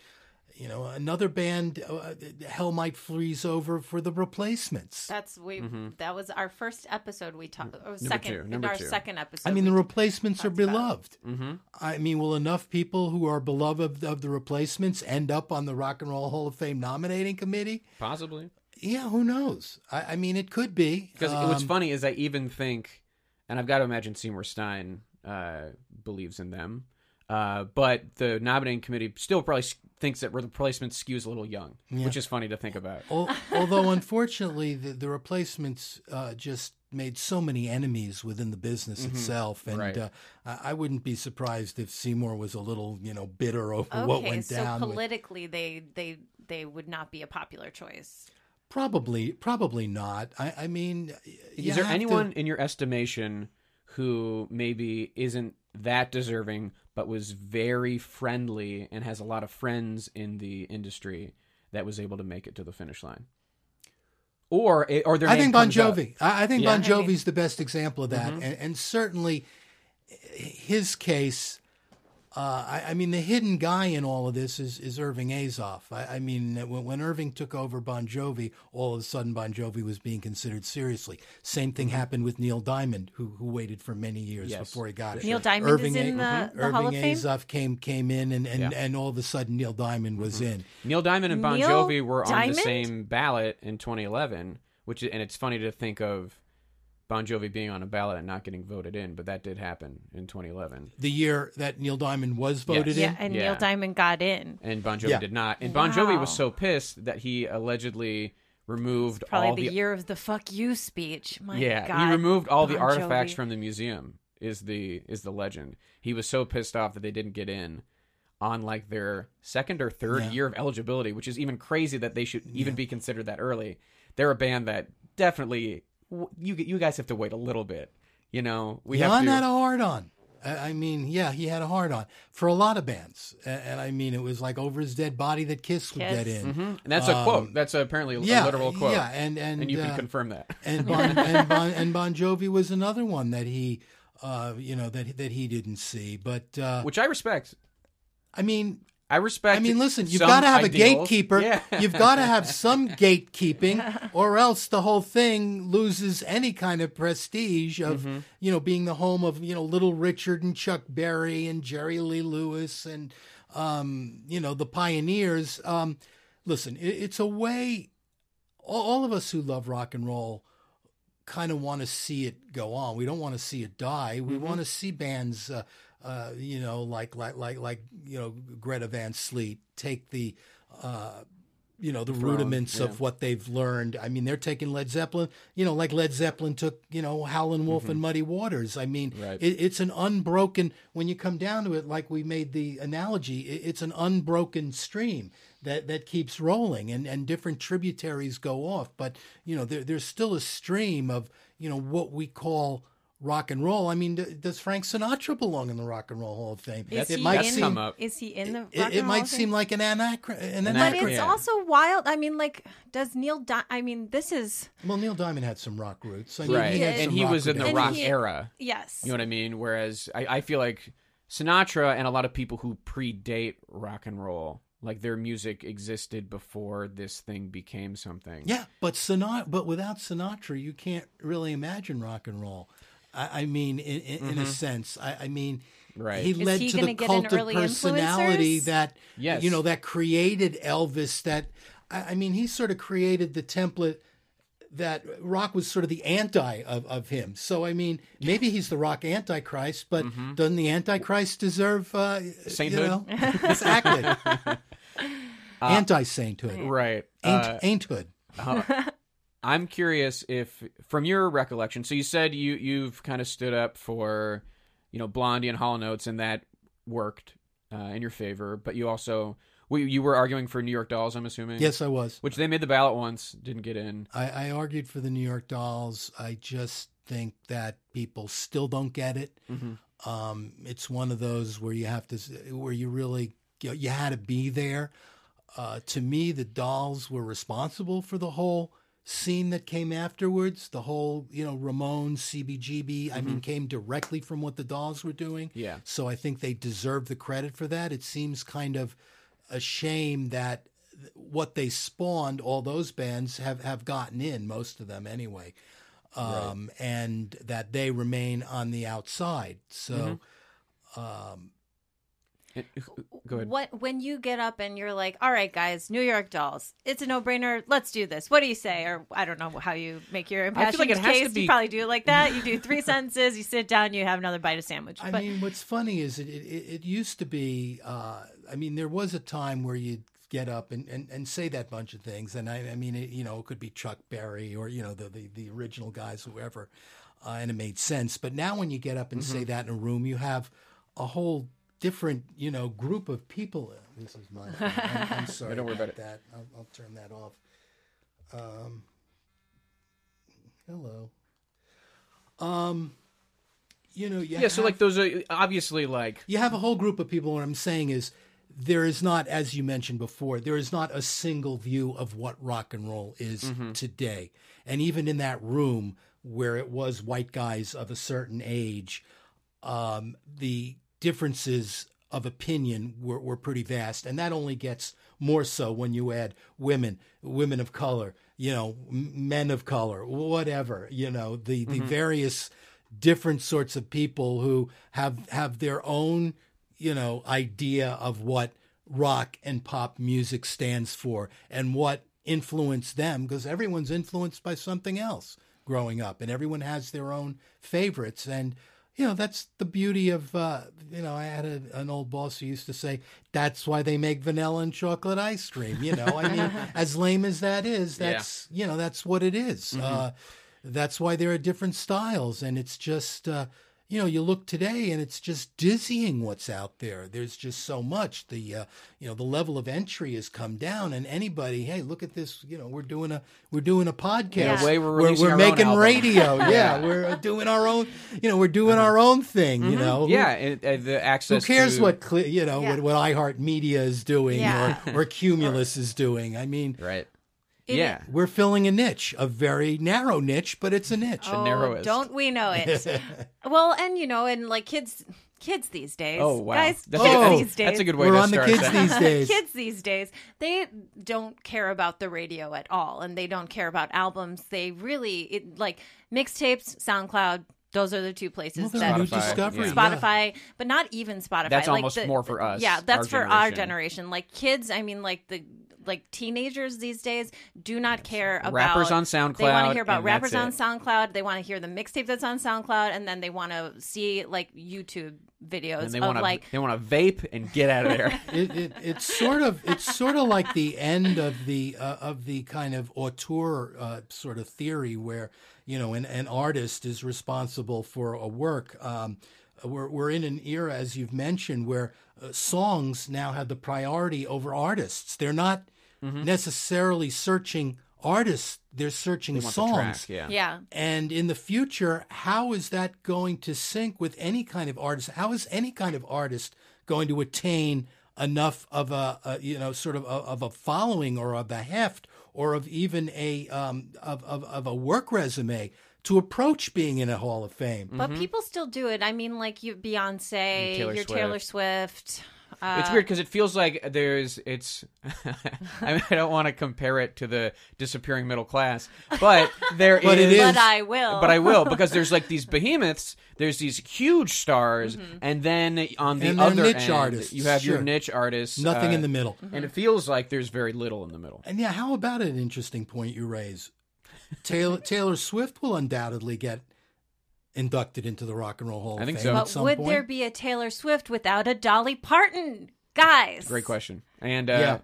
you know, another band, uh, hell might freeze over for the replacements. That's we. That was our first episode. We talked. Or Mm-hmm. Number second, two, number our two. second episode. I mean, the replacements are beloved. Mm-hmm. I mean, will enough people who are beloved of, of the replacements end up on the Rock and Roll Hall of Fame nominating committee? Possibly. Yeah, who knows? I, I mean, it could be. Because what's Um, funny is I even think, and I've got to imagine Seymour Stein uh, believes in them, uh, but the nominating committee still probably thinks that replacement skews a little young, which is funny to think about. Although unfortunately the, the replacements uh, just made so many enemies within the business itself and Mm-hmm. Right. uh, I I wouldn't be surprised if Seymour was a little you know bitter over Okay, what went so down with- politically, they they they would not be a popular choice. probably probably not I, I mean Is there have to- anyone in your estimation who maybe isn't that deserving, but was very friendly and has a lot of friends in the industry that was able to make it to the finish line? or or their I name think Bon comes up. Jovi. I, I think Yeah. Bon Jovi's the best example of that, Mm-hmm. and, and certainly his case. Uh, I, I mean, the hidden guy in all of this is, is Irving Azoff. I, I mean, when, when Irving took over Bon Jovi, all of a sudden Bon Jovi was being considered seriously. Same thing happened with Neil Diamond, who who waited for many years Yes, before he got it. Neil Diamond Irving is in A- the, the Irving Hall of Fame. Azoff came came in, and, and, Yeah. Mm-hmm. and all of a sudden Neil Diamond was in. Neil Diamond and Bon Neil Jovi were on Diamond? the same ballot in 2011, which and it's funny to think of Bon Jovi being on a ballot and not getting voted in, but that did happen in 2011, The year that Neil Diamond was voted Yeah, in. Yeah, and Yeah. Neil Diamond got in. and Bon Jovi Yeah. did not. And Bon Jovi was so pissed that he allegedly removed Probably all the, the year of the "fuck you" speech. My yeah, God, he removed all the artifacts Jovi. from the museum. Is the is the legend? He was so pissed off that they didn't get in on like their second or third Yeah. year of eligibility, which is even crazy that they should even be considered that early. They're a band that definitely w- you you guys have to wait a little bit. You know, we Jann have to. had a hard on. I I mean, yeah, he had a hard on for a lot of bands, A- and, I mean, it was like over his dead body that Kiss would get Kiss. in. Mhm. And that's a quote. That's apparently a Um, yeah, literal quote. yeah, and and and you can uh, confirm that. and bon, and, bon, and Bon Jovi was another one that he, uh, you know, that that he didn't see. But uh, Which I respect. I mean, I respect. I mean, listen, you've got to have a gatekeeper. Yeah. You've got to have some gatekeeping, or else the whole thing loses any kind of prestige of, Mm-hmm. you know, being the home of, you know, Little Richard and Chuck Berry and Jerry Lee Lewis and, um, you know, the pioneers. Um, listen, it, it's a way. All, all of us who love rock and roll kind of want to see it go on. We don't want to see it die. We want to see bands, uh, uh, you know, like like like like you know Greta Van Fleet take the. Uh, you know the rudiments yeah. of what they've learned. I mean, they're taking Led Zeppelin. You know, like Led Zeppelin took you know Howlin' Wolf and Muddy Waters. I mean, Right. it, it's an unbroken. When you come down to it, like we made the analogy, it, it's an unbroken stream that that keeps rolling, and and different tributaries go off. But you know, there, there's still a stream of you know what we call rock and roll. I mean, d- does Frank Sinatra belong in the Rock and Roll Hall of Fame? Is it he might in, seem come up. Is he in the? it, Rock it and Roll might seem like an anachron an But anachronism. it's Yeah. also wild. I mean, like, does Neil? Di- I mean, this is Well, Neil Diamond had some rock roots. I mean, right. he had and he was in the rock he- era. yes. You know what I mean? Whereas I, I feel like Sinatra and a lot of people who predate rock and roll, like their music existed before this thing became something. Yeah, but Sinatra, but without Sinatra, you can't really imagine rock and roll. I, I mean, in, in, in a sense, I, I mean, Mm-hmm. Right. he led he to the an cult of personality that Yes. you know that created Elvis. That I, I mean, he sort of created the template that rock was sort of the anti of, of him. So I mean, maybe he's the rock antichrist, but doesn't the antichrist deserve uh, Mm-hmm. Sainthood? You know? exactly. Anti sainthood, Right. ain't Uh, ain'thood. I'm curious if, from your recollection, so you said you you've kind of stood up for, you know, Blondie and Hall and Oates, and that worked uh, in your favor. But you also, well, you were arguing for New York Dolls, I'm assuming. Yes, I was. Which they made the ballot once, didn't get in. I, I argued for the New York Dolls. I just think that people still don't get it. Um, it's one of those where you have to, where you really, you, know, you had to be there. Uh, to me, the Dolls were responsible for the whole scene that came afterwards. The whole, you know, Ramones, CBGB. I mean, mm-hmm. came directly from what the Dolls were doing. Yeah. So I think they deserve the credit for that. It seems kind of a shame that what they spawned, all those bands have, have gotten in, most of them anyway, um, and that they remain on the outside. So It- Go ahead. What when you get up and you're like, "All right, guys, New York Dolls, it's a no-brainer. Let's do this." What do you say? Or I don't know how you make your impassioned like it has to case. be- You probably do it like that. You do three sentences. You sit down. You have another bite of sandwich. I but mean, what's funny is it, it, it used to be, uh, I mean, there was a time where you'd get up and, and, and say that bunch of things. And I, I mean, it, you know, it could be Chuck Berry or, you know, the, the, the original guys, whoever, uh, and it made sense. But now when you get up and Mm-hmm. say that in a room, you have a whole different, you know, group of people. This is my. I'm, I'm sorry don't worry about it. that. I'll, I'll turn that off. Um, hello. Um, you know, you yeah, so like those are obviously like you have a whole group of people. What I'm saying is, there is not, as you mentioned before, there is not a single view of what rock and roll is Mm-hmm. today. And even in that room where it was white guys of a certain age, um, the differences of opinion were, were pretty vast. And that only gets more so when you add women, women of color, you know, men of color, whatever, you know, the, the mm-hmm. various different sorts of people who have have their own, you know, idea of what rock and pop music stands for and what influenced them because everyone's influenced by something else growing up and everyone has their own favorites and you know that's the beauty of uh, you know i had a, an old boss who used to say that's why they make vanilla and chocolate ice cream you know? I mean as lame as that is that's you know that's what it is. uh, that's why there are different styles and it's just uh, you know you look today and it's just dizzying what's out there there's just so much the uh, you know the level of entry has come down and anybody hey look at this you know we're doing a we're doing a podcast Yeah. Way we're we're, we're making radio yeah we're doing our own you know we're doing our own thing you know Yeah, it, uh, the who access. cares to, what Cle- you know Yeah. what, what iHeart Media is doing Yeah. or, or Cumulus is doing? I mean, Right. It- yeah. we're filling a niche, a very narrow niche, but it's a niche. Oh, narrowest. don't we know it? well, and you know, and like kids, kids these days. Oh wow. guys, That's, kids a good, oh, these days. that's a good way We're to on the start. kids that. these days. kids these days they don't care about the radio at all and they don't care about albums they really it, like mixtapes soundcloud those are the two places Well, they're that new Spotify, discovery. yeah. yeah. Spotify, but not even Spotify. That's like almost the- more for us, Yeah, that's our for our generation. generation. Like kids, I mean, like the like teenagers these days do not care about Rappers on SoundCloud. They want to hear about rappers on. SoundCloud. They want to hear the mixtape that's on SoundCloud, and then they want to see like YouTube videos And they want to like they want to vape and get out of there. it, it, it's sort of it's sort of like the end of the uh, of the kind of auteur uh, sort of theory where you know an, an artist is responsible for a work. Um, we're we're in an era, as you've mentioned, where uh, songs now have the priority over artists. They're not necessarily searching artists; they're searching They want the songs. track, yeah. yeah. And in the future, how is that going to sync with any kind of artist? How is any kind of artist going to attain enough of a, a you know sort of a, of a following or of a heft or of even a um, of, of of a work resume to approach being in a Hall of Fame? But people still do it. I mean, like you, Beyonce, And Taylor your Swift. Taylor Swift. Uh, it's weird because it feels like there's it's. I mean, I don't want to compare it to the disappearing middle class, but there is. But it is. But I will. But I will because there's like these behemoths. There's these huge stars, and then on the And other niche end, artists, you have your niche artists. Nothing uh, in the middle. and it feels like there's very little in the middle. And yeah, how about an interesting point you raise? Taylor Taylor Swift will undoubtedly get inducted into the Rock and Roll Hall I think of so. Fame at But would point. there be a Taylor Swift without a Dolly Parton? Guys. Great question. And uh, yeah.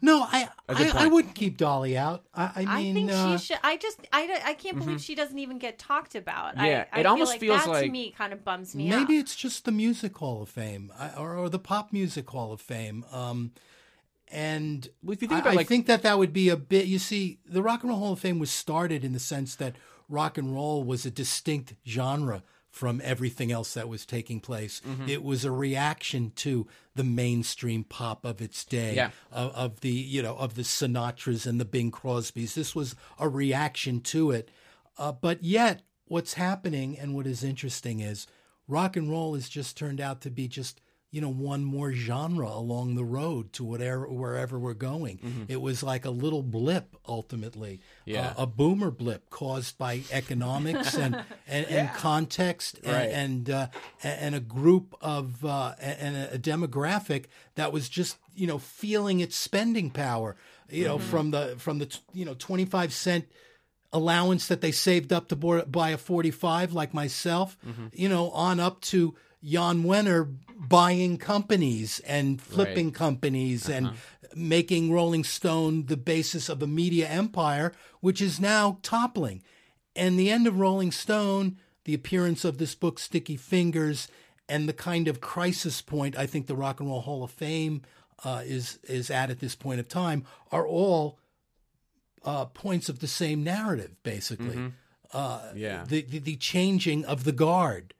No, I A good I, I wouldn't keep Dolly out. I, I I mean, think uh, she should. I just, I, I can't believe she doesn't even get talked about. I- Mm-hmm. Yeah, I, it feel almost like feels that like- to me kind of bums me maybe out. it's just the Music Hall of Fame or, or the Pop Music Hall of Fame. Um, and Well, if you think I, about, I like- think that that would be a bit. You see, the Rock and Roll Hall of Fame was started in the sense that rock and roll was a distinct genre from everything else that was taking place. Mm-hmm. It was a reaction to the mainstream pop of its day, Yeah. of, of the you know of the Sinatras and the Bing Crosbys. This was a reaction to it, uh, but yet what's happening and what is interesting is rock and roll has just turned out to be just you know one more genre along the road to whatever wherever we're going. It was like a little blip ultimately, Yeah. uh, a boomer blip caused by economics and and, and context and Right. and, uh, and a group of uh, and a demographic that was just you know feeling its spending power. You know from the from the you know twenty five cent allowance that they saved up to buy a 45 like myself, you know, on up to Jann Wenner buying companies and flipping companies and making Rolling Stone the basis of a media empire, which is now toppling. And the end of Rolling Stone, the appearance of this book, Sticky Fingers, and the kind of crisis point I think the Rock and Roll Hall of Fame uh, is is at at this point of time are all uh, points of the same narrative, basically. Uh, Yeah. the, the the changing of the guard,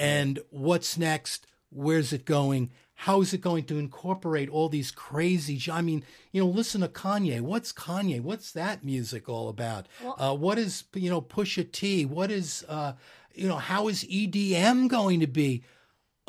and what's next? Where's it going? How is it going to incorporate all these crazy? I mean, you know, listen to Kanye. What's Kanye? What's that music all about? uh, what is you know Pusha T? What is uh, you know? How is EDM going to be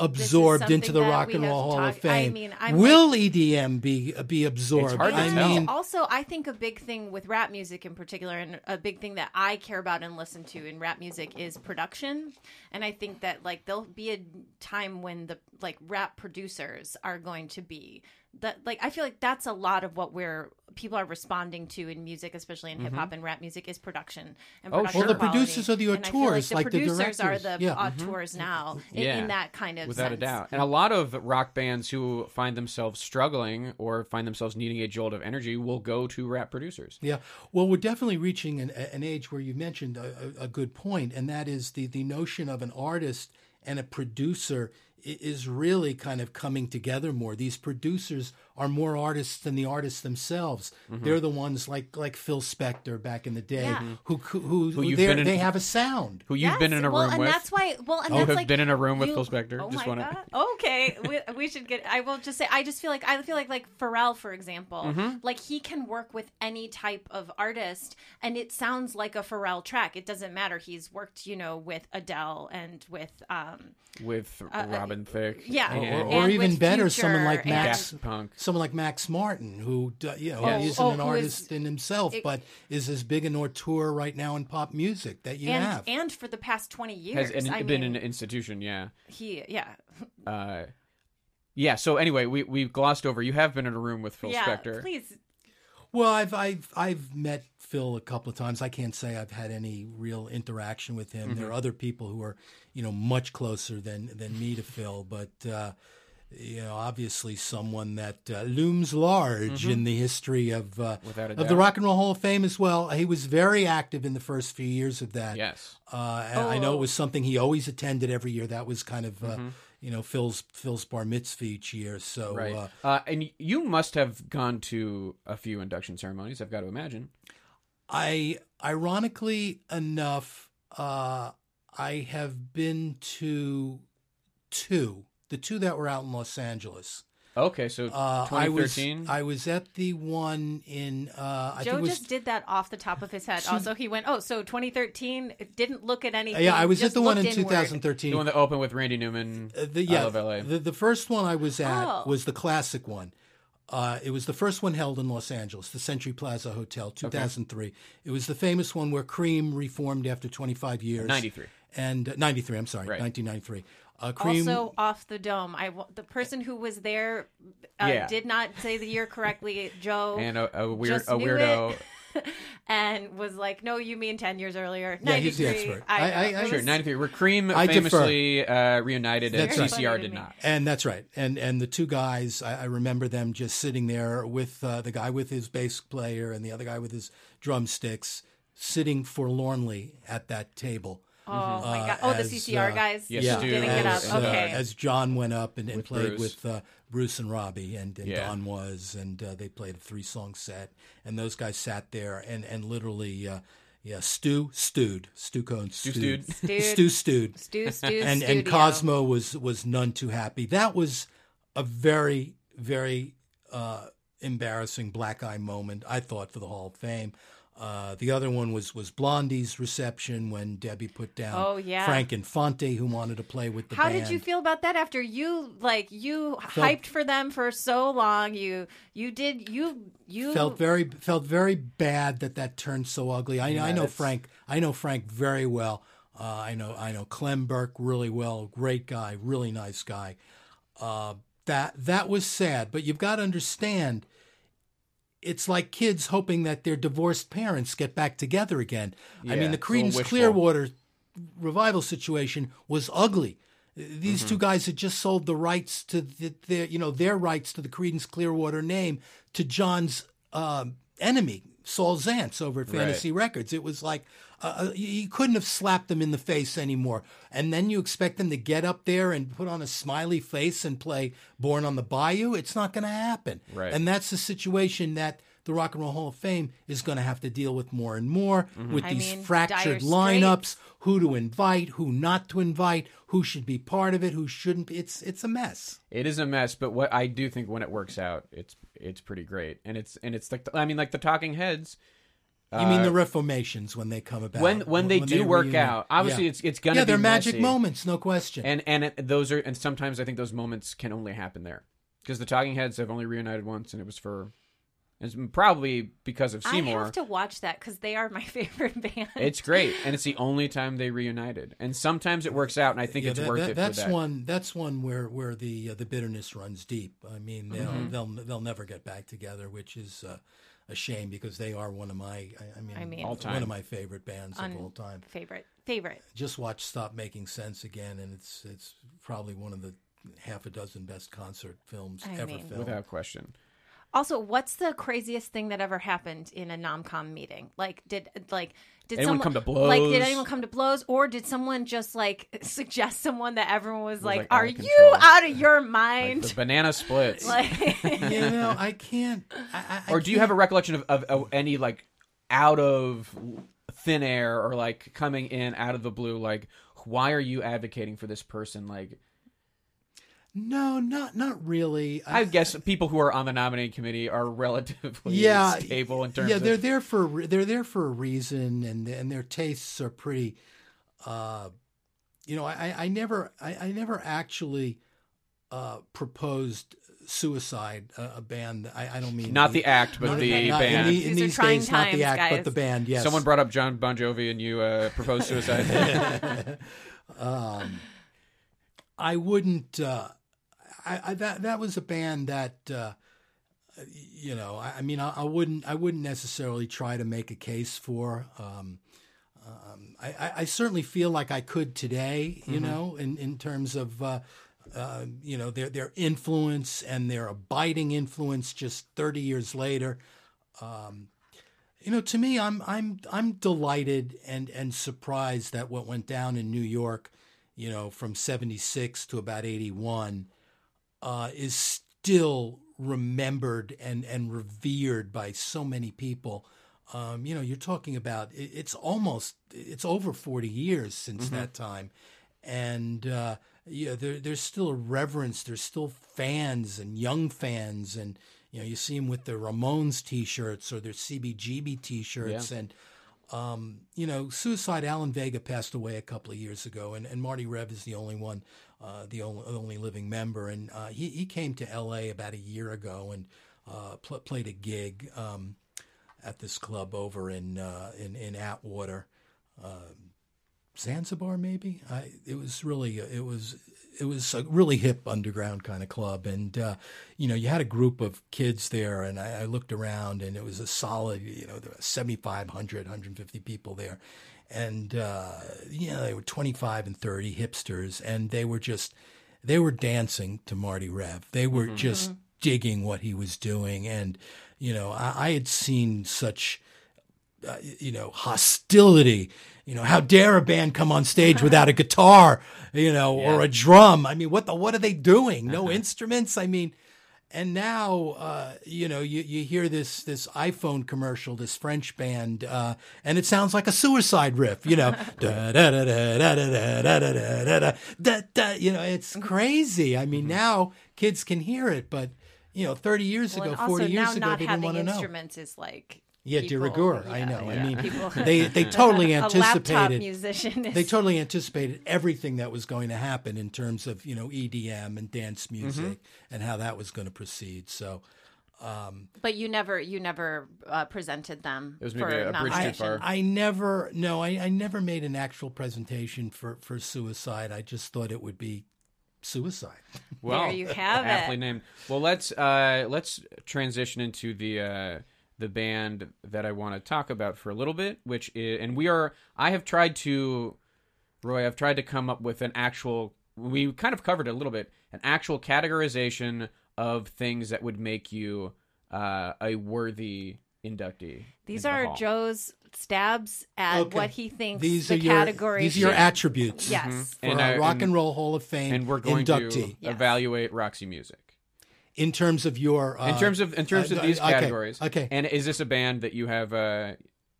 absorbed into the Rock and Roll to Hall of talk- I Fame? mean, I'm Will EDM be be absorbed? hard to I tell. mean, also i think a big thing with rap music in particular and a big thing that i care about and listen to in rap music is production and i think that like there'll be a time when the like rap producers are going to be that like i feel like that's a lot of what we're people are responding to in music especially in hip-hop mm-hmm. and rap music is production and Oh, production sure. Well, the quality. producers are the And I feel auteurs, the like the producers are the Yeah. auteurs mm-hmm. now in, Yeah. in that kind of without a sense. doubt. And a lot of rock bands who find themselves struggling or find themselves needing a jolt of energy will go to rap producers. Yeah, well, we're definitely reaching an, an age where you mentioned a, a a good point, and that is the the notion of an artist and a producer i- is really kind of coming together more. These producers are more artists than the artists themselves. Mm-hmm. They're the ones like like Phil Spector back in the day, Yeah. who who, who, Who you've they're- been in- they have a sound. Who you've been in a room well, room and with. that's why. Well, and Oh, that's have like been in a room with you- Phil Spector. Oh Just my wanna- god. Okay, we, we should get. I will just say. I just feel like I feel like like Pharrell, for example, Mm-hmm. like he can work with any type of artist, and it sounds like a Pharrell track. It doesn't matter. He's worked, you know, with Adele and with um, with Robin Thicke. uh, yeah, Or, and or even with better, someone like Max, Punk. someone like Max Martin, who d- you know Yes. isn't Oh, an who is- artist in himself, but is as big an auteur right now in pop music that you and have. and for the past twenty years, Has an, I been mean, an institution, yeah. he yeah Uh, yeah, so anyway, we, we glossed over. You have been in a room with Phil yeah. Spector. Please, Well, I've I've I've met Phil a couple of times. I can't say I've had any real interaction with him. There are other people who are, you know, much closer than than me to Phil, but uh, you know, obviously someone that uh, looms large in the history of uh, of the. Rock and Roll Hall of Fame as well. He was very active in the first few years of that. Yes. Uh, and I know Oh. it was something he always attended every year. That was kind of, uh, Mm-hmm. you know, Phil's Phil's bar mitzvah each year. So Right. uh, Uh, and you must have gone to a few induction ceremonies, I've got to imagine. I, ironically enough, uh, I have been to two, the two that were out in Los Angeles. Okay, so Uh, I was 2013. I was at the one in uh, I Joe think it was just did that off the top of his head. Also, he went, "Oh, so 2013 didn't look at anything." yeah I was at the one in inward." 2013. the one that opened with Randy Newman. Uh, the, I yeah, love LA. The, the first one I was at Oh. was the classic one. Uh, it was the first one held in Los Angeles, the Century Plaza Hotel, 2003. It was the famous one where Cream reformed after 25 years. 93. And uh, 93, I'm sorry, Right. 1993. Uh, Cream, Also off the dome. I wa- the person who was there uh, Yeah. did not say the year correctly. Joe and a, a weird just a knew weirdo. it and was like, "No, you mean 10 years earlier." Yeah, he's the 93. expert. I, I- I- it I- was- Sure, 93. Where Cream I defer. famously uh, reunited and That's right. CCR did not. And that's right. And and the two guys, I, I remember them just sitting there with uh, the guy with his bass player and the other guy with his drumsticks, sitting forlornly at that table. Oh my Uh, god! Oh, the as, CCR uh, guys Yes, who Stu didn't get up. as, uh, Okay. as John went up and, and With played Bruce. with uh, Bruce and Robbie, and, and Yeah. Don was, and uh, they played a three song set, and those guys sat there and and literally, uh, yeah, Stu stewed, Stu Cohn Stu stewed, Stewed. Stu stewed, Stu, Stu, and studio. and Cosmo was was none too happy. That was a very very uh, embarrassing black eye moment, I thought, for the Hall of Fame. Uh, the other one was was Blondie's reception when Debbie put down Oh, yeah. Frank Infante, who wanted to play with the How band. did you feel about that after you like you hyped for them for so long? You you did you you felt very felt very bad that that turned so ugly. I, I know that's- Frank. I know Frank very well. Uh, I know I know Clem Burke really well. Great guy, really nice guy. Uh, that that was sad, but you've got to understand. It's like kids hoping that their divorced parents get back together again. I mean, the Creedence. Clearwater revival situation was ugly. Mm-hmm. These two guys had just sold the rights to the, their, you know, their rights to the Creedence Clearwater name to John's um, enemy, Saul Zaentz, over at Fantasy Records. It was like uh, you- you couldn't have slapped them in the face anymore. And then you expect them to get up there and put on a smiley face and play "Born on the Bayou." It's not going to happen. Right. And that's the situation that the Rock and Roll Hall of Fame is going to have to deal with more and more with I these mean, fractured lineups. Who to invite, who not to invite, who should be part of it, who shouldn't. Be. It's it's a mess. It is a mess, but what I do think when it works out, it's it's pretty great, and it's and it's like I mean, like the Talking Heads. You mean uh, the reformations when they come about? when when they do work reunite. out? Obviously, Yeah. it's it's gonna be yeah, they're magic messy. moments, no question. and and it, those are and sometimes I think those moments can only happen there because the Talking Heads have only reunited once, and it was for it's probably because of Seymour. I Seymour. have to watch that because they are my favorite band. It's great, and it's the only time they reunited. And sometimes it works out, and I think Yeah, it's that- worth that- it. That's for that. one. That's one where where the uh, the bitterness runs deep. I mean, they'll Mm-hmm. they'll they'll never get back together, which is uh, a shame because they are one of my. I, I mean, I mean- All one of my favorite bands Un- of all time. favorite favorite. Just watch "Stop Making Sense" again, and it's it's probably one of the half a dozen best concert films I ever mean- filmed. without question. Also, what's the craziest thing that ever happened in a nomcom meeting? Like, did like did Anyone someone come to blows? Like, did blows? anyone come to blows, or did someone just like suggest someone that everyone was, like, like, "Are of you out of your Like mind?" the banana splits. Like, you know, I can't. I, I, I or do you have a recollection of, of, of any like out of thin air or like coming in out of the blue? Like, why are you advocating for this person? Like, No, not not really. I guess people who are on the nominating committee are relatively yeah, stable in terms yeah, they're there for a they're there for a reason, and and their tastes are pretty. Uh, you know, I I never I, I never actually uh, proposed suicide uh, a band. I, I don't mean not the act, but not- the not- band. In, the- in These are these trying days, not the act, guys. but the band. Yes, Someone brought up John Bon Jovi, and you uh, proposed suicide. um, I wouldn't. Uh, I, I that that was a band that uh, you know. I, I mean, I, I wouldn't. I wouldn't necessarily try to make a case for. Um, um, I, I, I certainly feel like I could today. You know, in in terms of. Uh, uh, you know their their influence and their abiding influence just 30 years later um, you know, to me, I'm I'm I'm delighted and and surprised that what went down in New York, you know, from '76 to about '81, uh, is still remembered and and revered by so many people. Um, you know, you're talking about it, it's almost it's over 40 years since that time, and uh, yeah, there, there's still a reverence. There's still fans and young fans, and you know, you see them with their Ramones T-shirts or their CBGB T-shirts, and um, you know, Suicide Alan Vega passed away a couple of years ago, and, and Marty Rev is the only one, uh, the only, only living member, and uh, he he came to L.A. about a year ago and uh, pl- played a gig um, at this club over in uh, in in Atwater. Zanzibar, maybe. I, it was really, it was, it was a really hip underground kind of club, and uh, you know, you had a group of kids there, and I, I looked around, and it was a solid, you know, there were 7,500, 150 people there, and uh, you know, they were 25 and 30 hipsters, and they were just, they were dancing to Marty Rev. They were just digging what he was doing, and you know, I, I had seen such uh, you know, hostility. You know, how dare a band come on stage without a guitar, you know, or a drum? I mean, what the what are they doing? No instruments. I mean, and now, uh, you know, you, you hear this this iPhone commercial, this French band, uh, and it sounds like a suicide riff. You know, da da da da da da da da da da da da. You know, it's crazy. I mean, now kids can hear it, but you know, thirty years well, ago, forty years ago, not they didn't want to know. instruments is like Yeah, de people- rigueur. I know. yeah, I mean, people- they they totally a laptop anticipated. musician. Is, They totally anticipated everything that was going to happen in terms of you know EDM and dance music and how that was going to proceed. So but you never you never uh, presented them. It was for maybe a bridge too far. I never no I, I never made an actual presentation for for suicide. I just thought it would be suicide. Well, you have aptly it. named. Well, let's uh, let's transition into the uh, the band that I want to talk about for a little bit, which is, and we are. I have tried to, Roy. I've tried to come up with an actual. We kind of covered it a little bit. An actual categorization of things that would make you uh, a worthy inductee. These into the are. Joe's stabs at Okay. what he thinks These the are your category. these are your attributes. Yes. For And, a uh, Rock and- and Roll Hall of Fame and we're going inductee to Yes. evaluate Roxy Music. In terms of your uh, in terms of in terms uh, of these okay, categories. Okay, And is this a band that you have uh,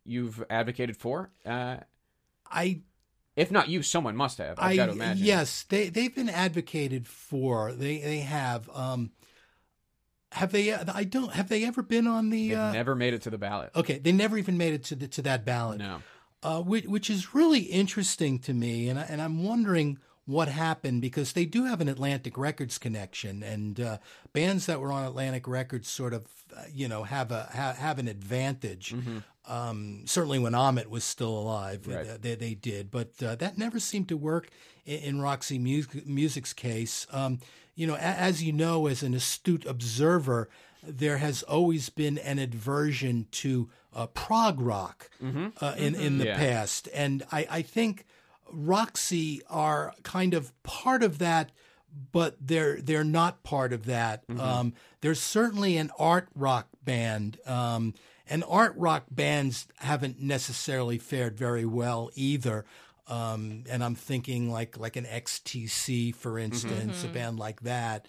you've advocated for? Uh, I If not you, someone must have. I've I got to imagine. yes, they they've been advocated for. They they have. Um, have they? I don't. Have they ever been on the? They've Uh, never made it to the ballot. okay, they never even made it to the, to that ballot. No. uh, which, which is really interesting to me, and I, and I'm wondering what happened because they do have an Atlantic Records connection, and uh, bands that were on Atlantic Records sort of, uh, you know, have a ha, have an advantage. Um, certainly, when Ahmet was still alive, Right. uh, they, they did, but uh, that never seemed to work in, in Roxy Music, Music's case. Um, you know, a, as you know, as an astute observer, there has always been an aversion to uh, prog rock uh, in in the Yeah. past, and I, I think Roxy are kind of part of that, but they're they're not part of that. Um, there's certainly an art rock band, um, and art rock bands haven't necessarily fared very well either. Um, and I'm thinking like like an XTC, for instance, a band like that.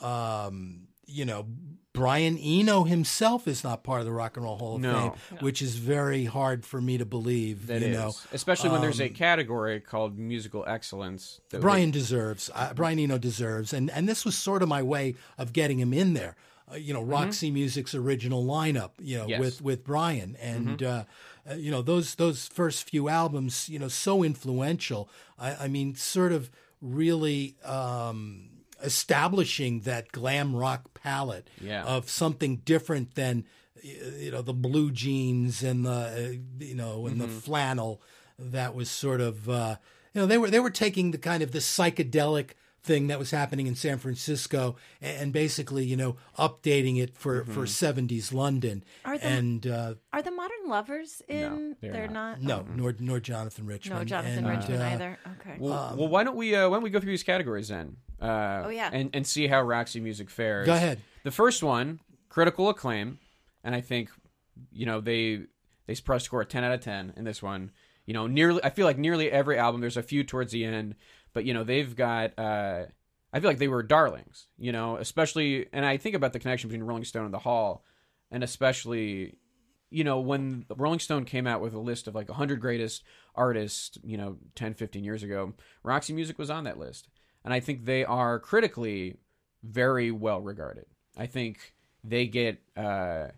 Um, you know, Brian Eno himself is not part of the Rock and Roll Hall of No. Fame, which is very hard for me to believe. That you is, know, especially when there's a Um, category called musical excellence. That Brian deserves. Uh, Brian Eno deserves, and and this was sort of my way of getting him in there. Uh, you know, Roxy Music's original lineup. You know, Mm-hmm. Yes. Mm-hmm. with with Brian, and uh, uh, you know those those first few albums. You know, so influential. I, I mean, sort of really. Um, establishing that glam rock palette Yeah. of something different than you know the blue jeans and the uh, you know and the Mm-hmm. flannel that was sort of uh, you know they were they were taking the kind of the psychedelic thing that was happening in San Francisco and, and basically you know updating it for Mm-hmm. for 70s London Are the- and uh, Are the modern lovers in? they're not. no nor nor Jonathan Richman. No, Jonathan and, Richman uh, either. Okay. Well, well, why don't we uh, why don't we go through these categories then? Uh, Oh, yeah. and and see how Roxy Music fares. Go ahead. The first one, critical acclaim, and I think you know they they probably score a ten out of ten in this one. You know, nearly I feel like nearly every album. There's a few towards the end, but you know they've got. Uh, I feel like they were darlings. You know, especially, and I think about the connection between Rolling Stone and the Hall, and especially you know, when Rolling Stone came out with a list of like 100 greatest artists, you know, 10, 15 years ago, Roxy Music was on that list. And I think they are critically very well regarded. I think they get, uh,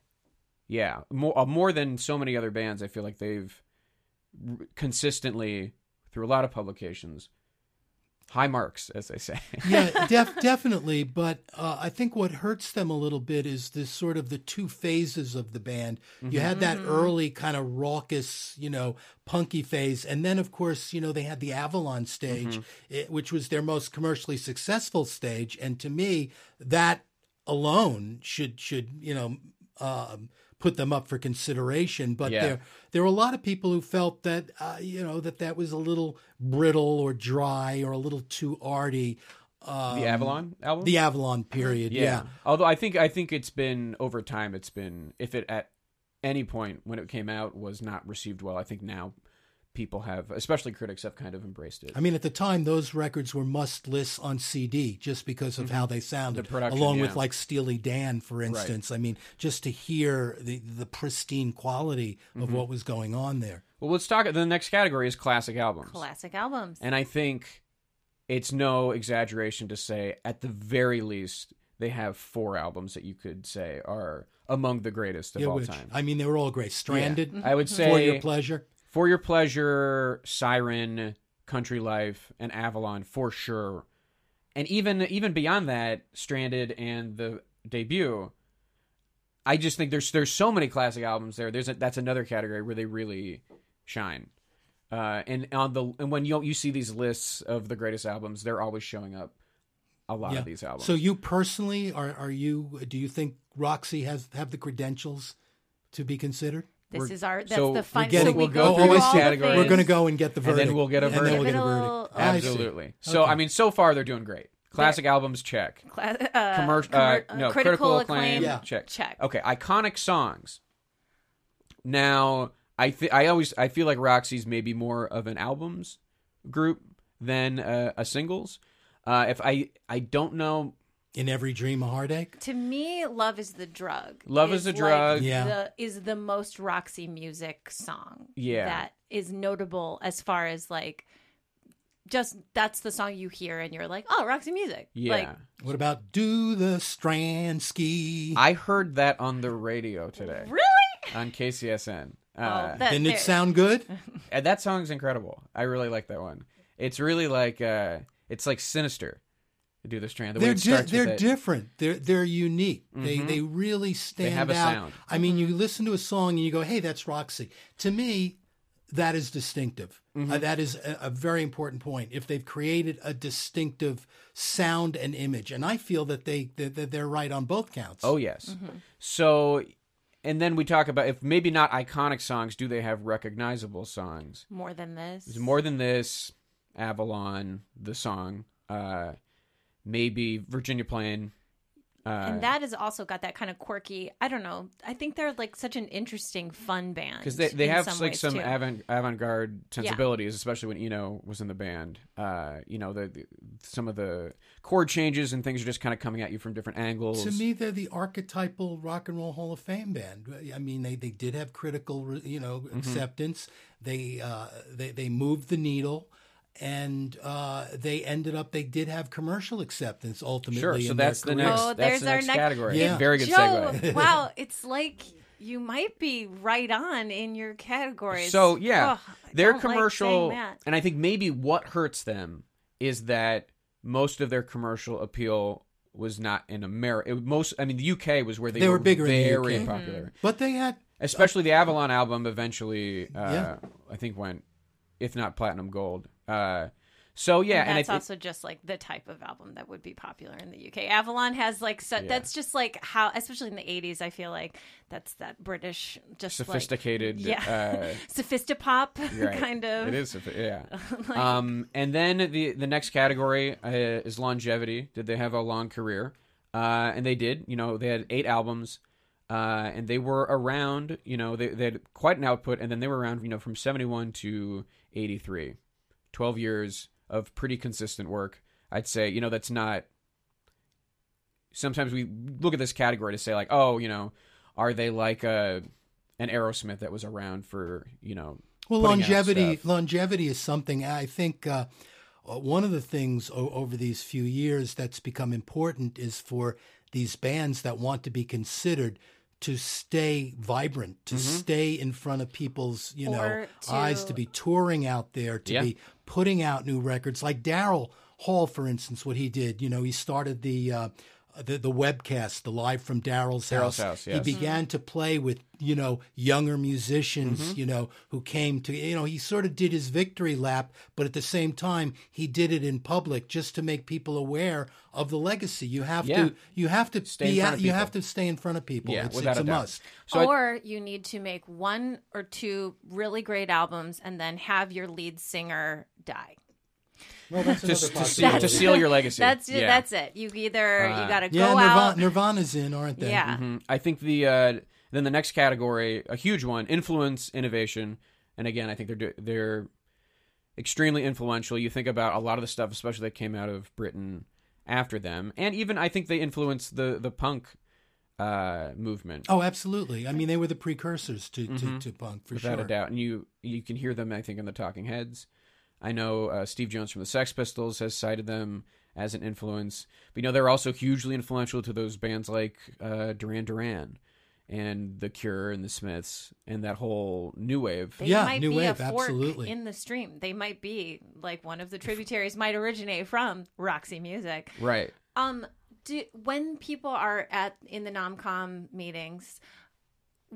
yeah, more, uh, more than so many other bands. I feel like they've consistently, through a lot of publications, high marks, as they say. yeah, def- definitely. But uh, I think what hurts them a little bit is this sort of the two phases of the band. You had that early kind of raucous, you know, punky phase, and then of course, you know, they had the Avalon stage, it, which was their most commercially successful stage. And to me, that alone should should you know. Um, put them up for consideration but Yeah. there there were a lot of people who felt that uh, you know that that was a little brittle or dry or a little too arty um, the Avalon album? the Avalon period. Yeah. Although I think I think it's been over time. It's been if it at any point when it came out was not received well. I think now people have, especially critics, have kind of embraced it. I mean, at the time, those records were must lists on CD just because of how they sounded, The production, along yeah. with like Steely Dan, for instance. I mean, just to hear the the pristine quality of Mm-hmm. what was going on there. well, let's talk. The next category is classic albums, Classic albums. and I think it's no exaggeration to say, at the very least, they have four albums that you could say are among the greatest of Yeah, all which- time. I mean, they were all great. Stranded, I would say for your pleasure. For Your Pleasure, Siren, Country Life, and Avalon for sure. And even even beyond that, Stranded and the debut. I just think there's there's so many classic albums there. There's a, that's another category where they really shine. Uh, and on the and when you you see these lists of the greatest albums, they're always showing up. A lot of these albums. So you personally are are you? Do you think Roxy has have the credentials to be considered? This we're- is our. That's so the we're final. getting- so we we'll go go through through all this the category. We're going to go and get the verdict, And then we'll get a and then verdict. we'll get it a a verdict. little- I. Absolutely. So Okay. I mean, so far they're doing great. Classic albums, check. Cla- uh, Commercial, commer- uh, no, critical, acclaim. Yeah. check. Check. Okay, iconic songs. Now, I th- I always I feel like Roxy's maybe more of an albums group than uh, a singles. Uh, if I I don't know, In every dream, a heartache. To me, "Love Is the Drug." Love is the like Drug. Yeah. The, is the most Roxy music song. Yeah. that is notable as far as like just that's the song you hear and you're like, oh, Roxy Music. Yeah. Like, What about Do the Strand Ski? I heard that on the radio today really? on KCSN. Uh, Oh, that- Didn't it sound good? and that song's incredible. I really like that one. It's really like uh it's like sinister. To do the strand. The way they're it di- they're it. different. They're they're unique. They they really stand have a out. sound. I mean, you listen to a song and you go, "Hey, that's Roxy." To me, that is distinctive. Uh, that is a, a very important point. If they've created a distinctive sound and image, and I feel that they that, that they're right on both counts. Oh yes. So and then we talk about if maybe not iconic songs, do they have recognizable songs? More than this. There's more than this, Avalon, the song, uh maybe Virginia Plain. Uh, and that has also got that kind of quirky. I don't know. I think they're like such an interesting, fun band because they, they have some like some too. avant avant garde sensibilities, especially when Eno was in the band. Uh, you know, the, the some of the chord changes and things are just kind of coming at you from different angles. To me, they're the archetypal rock and roll Hall of Fame band. I mean, they, they did have critical, you know, Mm-hmm. acceptance. They uh, they they moved the needle, and uh, they ended up. They did have commercial acceptance ultimately. sure, so that's the next. Oh, that's there's the our next next- category. Yeah. Very good Joe, segue. wow, it's like you might be right on in your categories. So yeah, Ugh, I their don't like commercial, and I think maybe what hurts them is that most of their commercial appeal was not in America. Most, I mean, the UK was where they, They were bigger in the very UK. popular. But they had Especially the Avalon album eventually, uh, Yeah. I think went, if not platinum gold. Uh, so yeah, And and, that's also just like the type of album that would be popular in the UK. Avalon has like so, that's just like how, especially in the '80s, I feel like that's that British just like- sophisticated. yeah, Uh, sophistopop right. kind of. It is, yeah. um, and then the the next category uh, is longevity. Did they have a long career? Uh, and they did. You know, they had eight albums, uh, and they were around. You know, they they had quite an output, and then they were around. You know, from seventy one to eighty three. 12 years of pretty consistent work. I'd say, you know, that's not. Sometimes we look at this category to say, like, oh, you know, are they like a an Aerosmith that was around for, you know, Well, longevity longevity is something I think uh, uh, one of the things o- over these few years that's become important is for these bands that want to be considered to stay vibrant, Mm-hmm. to stay in front of people's you know to- eyes, to be touring out there, to Yeah. be putting out new records. Like Daryl Hall, for instance, what he did. You know, he started the. Uh, the, the webcast, the live from Daryl's Daryl's house. house, He yes. began to play with you know younger musicians, Mm-hmm. you know, who came to you know he sort of did his victory lap, but at the same time he did it in public just to make people aware of the legacy. You have Yeah. to you have to Stay in be front of you people. have to stay in front of people. Yeah, it's, without it's a a doubt. must. So I- or you need to make one or two really great albums and then have your lead singer die. Well, that's to, to, seal, to seal your legacy. That's it. Yeah. That's it. You either Uh, you got to yeah, go Nirvana, out. Nirvana's in, aren't they? Yeah. Mhm. I think the uh, then the next category, a huge one, influence, innovation, and again, I think they're they're extremely influential. You think about a lot of the stuff, especially that came out of Britain after them, and even I think they influenced the the punk uh, movement. Oh, absolutely. I mean, they were the precursors to, to, to punk for Mm-hmm. without a doubt. And you you can hear them, I think, in the Talking Heads. I know uh, Steve Jones from the Sex Pistols has cited them as an influence, but you know they're also hugely influential to those bands like uh, Duran Duran and The Cure and the Smiths and that whole new wave. They Yeah, might new be wave, a fork absolutely. in the stream. They might be like one of the tributaries might originate from Roxy Music. right. Um, do, when people are at in the nomcom meetings,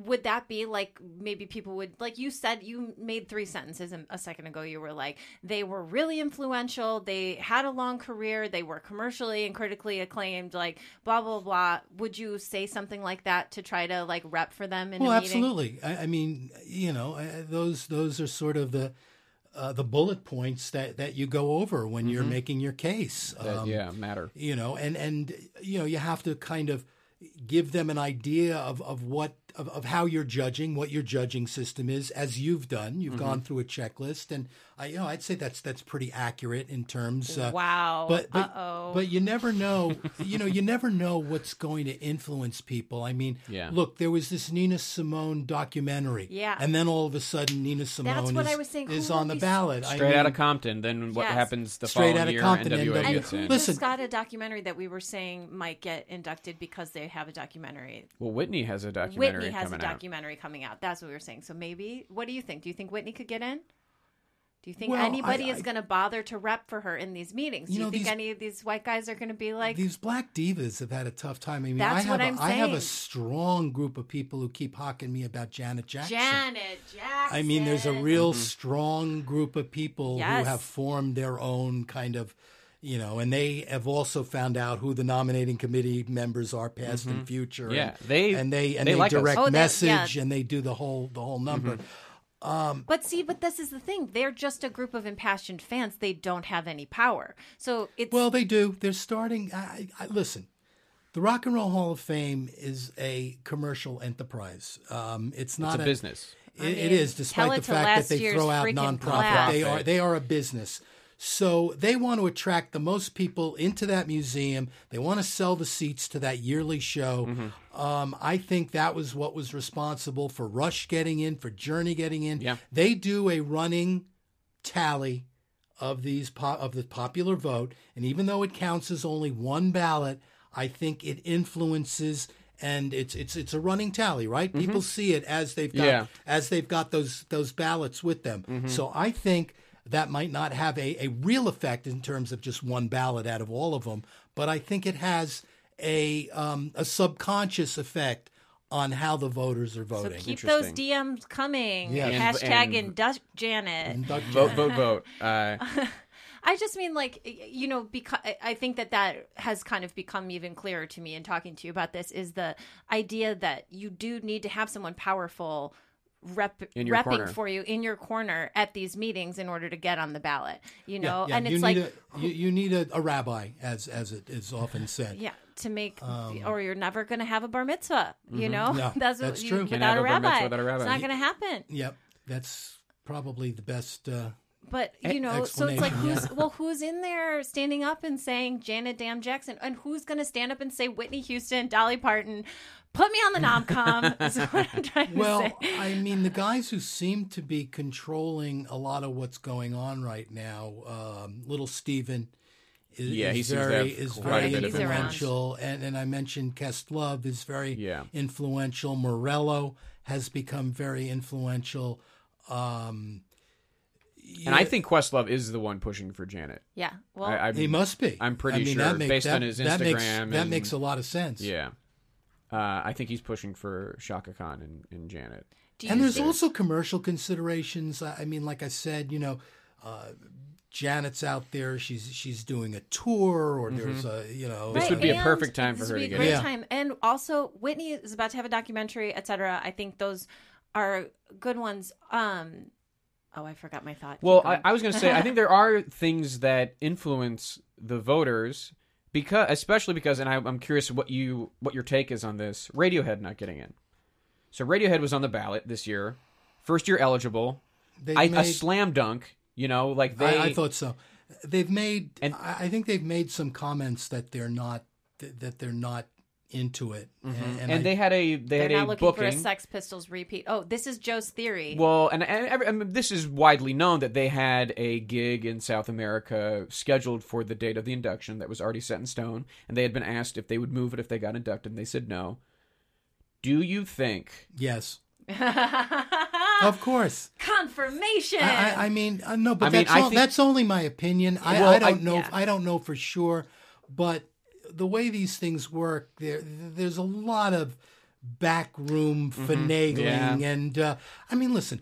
would that be like maybe people would like you said you made three sentences a- a second ago. You were like they were really influential. They had a long career. They were commercially and critically acclaimed. Like blah blah blah. Would you say something like that to try to like rep for them in Well, a absolutely. I, I mean, you know, uh, those those are sort of the uh, the bullet points that, that you go over when you're making your case. That, Um, yeah, matter. you know, and and you know, you have to kind of give them an idea of of what of, of how you're judging, what your judging system is, as you've done. You've gone through a checklist, and I, you know, I'd say that's that's pretty accurate in terms. Uh, Wow. But but, Uh-oh. but you never know. you know, you never know what's going to influence people. I mean, Yeah. look, there was this Nina Simone documentary, Yeah. and then all of a sudden Nina Simone what is, I was saying. is on the be- ballot. I Straight out of Compton. Then what Yes. happens the Straight following outta year? Compton, NWA NWA. and gets who in. Listen- got a documentary that we were saying might get inducted because they have a documentary. Well, Whitney has a documentary Whitney has a coming out. documentary coming out. That's what we were saying. So maybe, what do you think? Do you think Whitney could get in? Do you think Well, anybody I- is going to bother to rep for her in these meetings? Do You you, know, think these- any of these white guys are going to be like, these black divas have had a tough time. I mean, I have what a, I'm I have a strong group of people who keep hawking me about Janet Jackson. Janet Jackson? I mean, there's a real strong group of people Yes. who have formed their own kind of, you know, and they have also found out who the nominating committee members are, past and mm-hmm. future. Yeah, and, they- and they and they they, like us. direct Oh, they- message yeah. and they do the whole the whole number. Mm-hmm. Um, but see, but this is the thing. They're just a group of impassioned fans. They don't have any power. So it's Well, they do. They're starting. I, I, listen, the Rock and Roll Hall of Fame is a commercial enterprise. Um, it's not It's a business. It, I mean, is, tell despite the fact that they throw out freaking nonprofit. class. They are they are a business. So they want to attract the most people into that museum. They want to sell the seats to that yearly show. Mm-hmm. Um, I think that was what was responsible for Rush getting in, for Journey getting in. Yeah. They do a running tally of these po- of the popular vote, and even though it counts as only one ballot, I think it influences. And it's it's it's a running tally, right? People see it as they've got Yeah. as they've got those those ballots with them. So I think that might not have a, a real effect in terms of just one ballot out of all of them, but I think it has a um, a subconscious effect on how the voters are voting. so voting. keep those DMs coming. Yes. And- Hashtag and- induct Janet. And Doug Vote, vote, vote. Uh, I just mean like you know because I think that that has kind of become even clearer to me in talking to you about this is the idea that you do need to have someone powerful rep In repping corner. for you in your corner at these meetings in order to get on the ballot. You know, yeah, and you it's need like a, you, you need a, a rabbi, as as it is often said. yeah, to make or you're never going to have a bar mitzvah. You know, Um, mm-hmm. Yeah, that's what that's you, true. without Can't a a rabbi. mitzvah without a rabbi. It's not going to happen. Yep, that's probably the best. Uh, But you know, so it's like who's well, who's in there standing up and saying Janet Dam Jackson, and who's going to stand up and say Whitney Houston, Dolly Parton, put me on the nom com? is what I'm trying to well. I mean, the guys who seem to be controlling a lot of what's going on right now, um, Little Steven. Is, Yeah, he is seems very is very a bit of influential, and and I mentioned Questlove is very Yeah. influential. Morello has become very influential. Um, and I think Questlove is the one pushing for Janet. Yeah, well, I, I, He must be. I'm pretty I mean, sure, that makes, based that, on his that makes, Instagram that makes a lot of sense. Yeah. Uh, I think he's pushing for Chaka Khan and, and Janet. And there's there. also commercial considerations. I I mean, like I said, you know, uh, Janet's out there. She's she's doing a tour, or there's a you know. This Right, would be a perfect time for her would to be get great in. Yeah. time. And also, Whitney is about to have a documentary, etc. I think those are good ones. Um, oh, I forgot my thought. Well, I. I was going to say, I think there are things that influence the voters because, especially because, and I, I'm curious what you what your take is on this. Radiohead not getting in. So Radiohead was on the ballot this year, first year eligible, They I, a made- slam dunk. You know, like they. I, I thought so. They've made. And- I I think they've made some comments that they're not that they're not into it, and, and, I- they had a they they're had not a looking booking. for a Sex Pistols repeat. Oh, this is Joe's theory. Well, and, and every- I this is widely known that they had a gig in South America scheduled for the date of the induction that was already set in stone, and they had been asked if they would move it if they got inducted, and they said no. Do you think? yes, of course. Confirmation. I, I- I mean, uh, no, but I mean, that's I all, think- that's only my opinion. I, Well, I don't I- know. Yeah. I don't know for sure, but the way these things work, there there's a lot of backroom finagling, Mm-hmm. Yeah. and uh, I mean, listen,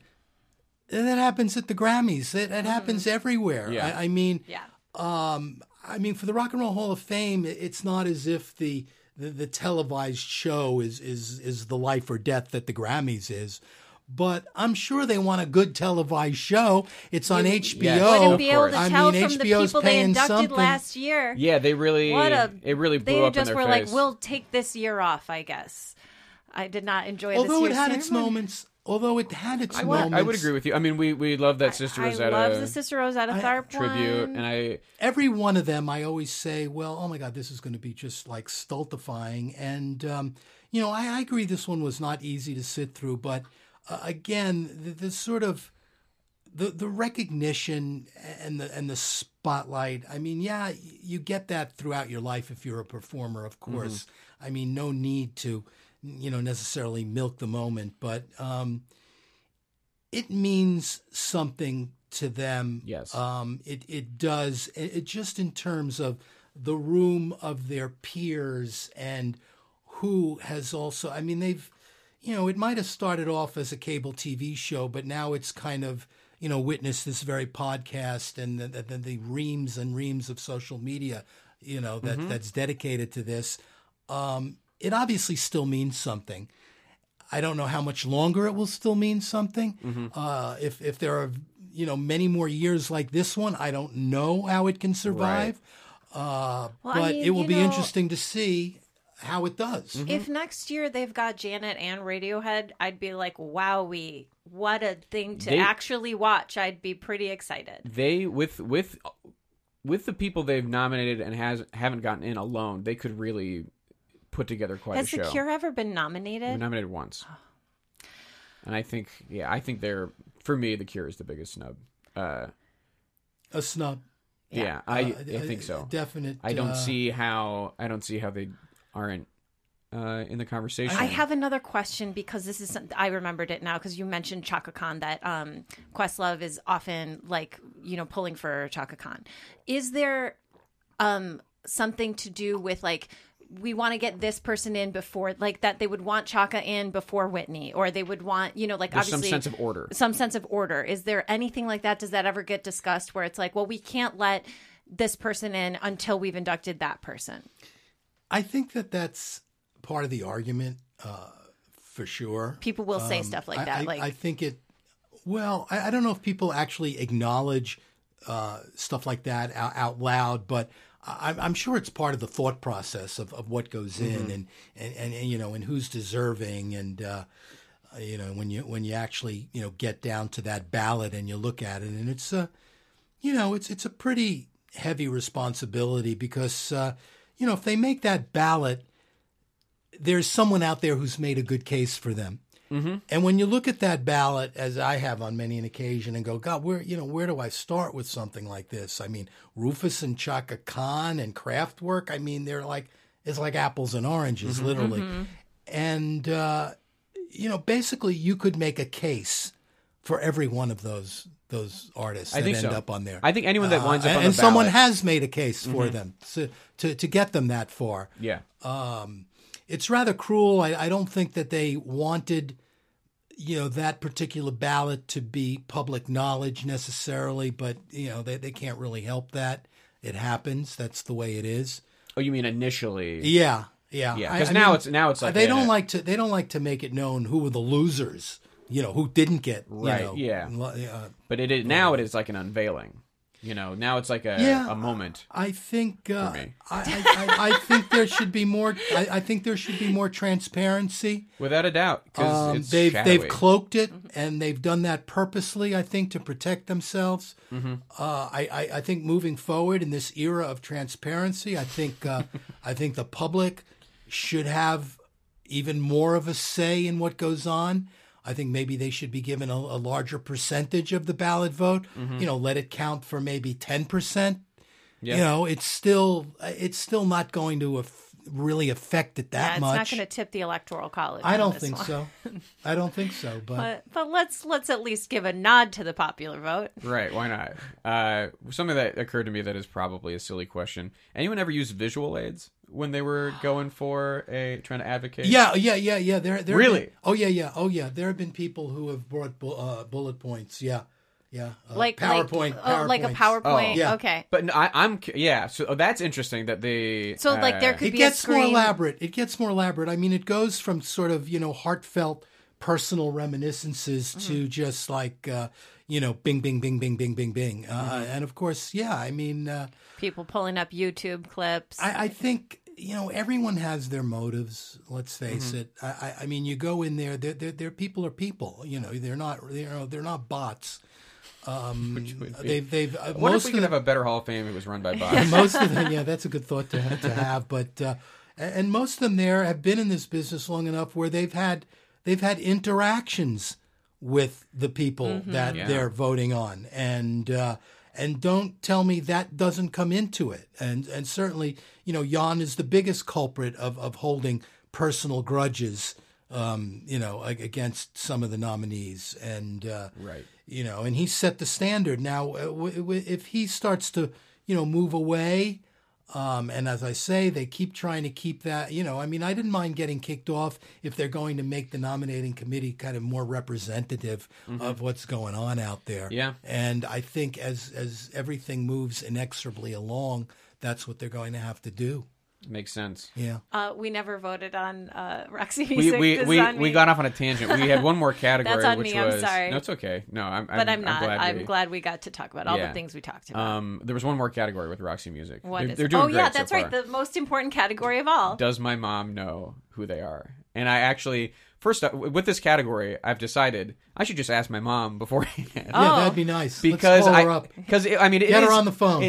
that happens at the Grammys. It, it happens everywhere. Yeah. I, I mean, yeah. um, I mean, for the Rock and Roll Hall of Fame, it's not as if the the, the televised show is is is the life or death that the Grammys is. But I'm sure they want a good televised show. It's on HBO. Yes, Wouldn't be able to I tell mean, from the people they inducted something. last year. Yeah, they really. What a it really blew they up just in were their like, we'll take this year off, I guess. I did not enjoy. Although this it had year's its moments, although it had its I would, moments, I would agree with you. I mean, we we love that Sister I Rosetta love the Sister Rosetta I- Tharpe tribute, one. and I every one of them, I always say, well, oh my God, this is going to be just like stultifying. And, um, you know, I, I agree this one was not easy to sit through. But uh, again, the, the sort of the, the recognition and the and the spotlight. I mean, yeah, you get that throughout your life if you're a performer, of course. I mean, no need to, you know, necessarily milk the moment, but um, it means something to them. Yes. Um, it, it does. It, it just in terms of the room of their peers and who has also, I mean, they've, you know, it might have started off as a cable TV show, but now it's kind of, you know, witnessed this very podcast and the, the, the reams and reams of social media, you know, that, that's dedicated to this. Um, it obviously still means something. I don't know how much longer it will still mean something. Uh, if if there are you know many more years like this one, I don't know how it can survive. Uh, Well, I but mean, it will be know- interesting to see how it does. If next year they've got Janet and Radiohead, I'd be like, "Wowee, what a thing to They- actually watch!" I'd be pretty excited. they with with with the people they've nominated and has haven't gotten in alone, they could really put together quite Has a show. The Cure ever been They were nominated? nominated once, and I think yeah, I think they're for me the Cure is the biggest snub. Uh, A snub. yeah, I Uh, I think so. Definite. I don't uh, see how I don't see how they aren't uh, in the conversation. I have another question because this is some, I remembered it now because you mentioned Chaka Khan that um, Questlove is often like you know pulling for Chaka Khan. Is there um, something to do with like we want to get this person in before like that they would want Chaka in before Whitney or they would want you know like There's some sense of order. some sense of order. Is there anything like that? Does that ever get discussed where it's like, well, we can't let this person in until we've inducted that person? I think that that's part of the argument, uh, for sure. People will say stuff like I- that, I, like I think it. Well, I, I don't know if people actually acknowledge uh, stuff like that out, out loud, but I, I'm sure it's part of the thought process of, of what goes in and, and, and, and, you know and who's deserving and uh, you know when you when you actually you know get down to that ballot and you look at it and it's a you know it's it's a pretty heavy responsibility because uh, you know if they make that ballot there's someone out there who's made a good case for them. Mm-hmm. And when you look at that ballot, as I have on many an occasion, and go, God, where you know where do I start with something like this? I mean, Rufus and Chaka Khan and Kraftwerk. I mean, they're like it's like apples and oranges, literally. And uh, you know, basically, you could make a case for every one of those those artists I that think end so. up on there. I think anyone that Uh, winds up and, on the and someone Mm-hmm. has made a case for them to, to to get them that far yeah. um, it's rather cruel. I, I don't think that they wanted, you know, that particular ballot to be public knowledge necessarily, but you know, they, they can't really help that. It happens. That's the way it is. Oh, you mean initially? Yeah, yeah, Yeah, 'cause I now mean, it's- now it's like they don't like to they don't like to make it known who were the losers. You know, who didn't get you Right, know, yeah. uh, But it is, now it is like an unveiling. You know, now it's like a Yeah. a moment. I think uh, me. I, I, I, I think there should be more. I, I think there should be more transparency. Without a doubt, because Um, they've shadowy. they've cloaked it, and they've done that purposely. I think to protect themselves. Mm-hmm. Uh, I, I I think moving forward in this era of transparency, I think uh, I think the public should have even more of a say in what goes on. I think maybe they should be given a, a larger percentage of the ballot vote. Mm-hmm. You know, let it count for maybe ten percent. Yeah. You know, it's still it's still not going to af- really affect it Yeah, that it's much. It's not going to tip the electoral college. I don't think one. so. I don't think so. But, But but let's let's at least give a nod to the popular vote. Right? Why not? Uh, something that occurred to me that is probably a silly question. Anyone ever use visual aids when they were going for a trying to advocate? yeah, yeah, yeah, yeah. There, there. Really? been- oh yeah, yeah. Oh yeah. There have been people who have brought bu- uh, bullet points. Yeah, yeah. Uh, Like PowerPoint. like, oh, like a PowerPoint. Oh. Yeah. Okay. But no, I, I'm yeah. So oh, that's interesting that they. So, like, there uh, could It be a gets more elaborate. It gets more elaborate. I mean, it goes from sort of you know heartfelt personal reminiscences Mm-hmm. to just like uh, you know bing, bing, bing, bing, bing, bing, bing. Uh, Mm-hmm. And of course, yeah. I mean. Uh, People pulling up YouTube clips. I, I think you know, everyone has their motives. Let's face Mm-hmm. it. I, I, I mean, you go in there. They're, they're, they're people are people. You know, they're not. You know, they're not bots. Um, they've they've uh, I wonder if most we of could them, have a better Hall of Fame if it was run by bots. most of them, yeah, that's a good thought to to have. But uh, and most of them there have been in this business long enough where they've had they've had interactions with the people that Yeah. they're voting on, and uh, and don't tell me that doesn't come into it. And and certainly, you know, Jann is the biggest culprit of of holding personal grudges. Um, you know, against some of the nominees, and uh, Right. you know, and he set the standard. Now, uh, w- w- if he starts to, you know, move away, um, and as I say, they keep trying to keep that, you know, I mean, I didn't mind getting kicked off if they're going to make the nominating committee kind of more representative of what's going on out there. Yeah. And I think as as everything moves inexorably along, that's what they're going to have to do. Makes sense. Yeah. Uh, we never voted on uh, Roxy We Music. we This is we, we got off on a tangent. We had one more category, That's on which me, I'm sorry. no, it's okay. No, I'm, but I'm, not. glad I'm we- glad we got to talk about all Yeah. the things we talked about. Um, there was one more category with Roxy Music. What they're, is they're doing oh yeah, great so that's right. The most important category of all. Does my mom know who they are? And I actually, first with this category, I've decided I should just ask my mom beforehand. Yeah, Oh. that'd be nice. Because Let's call her I, up. because I mean, it Get her on the phone.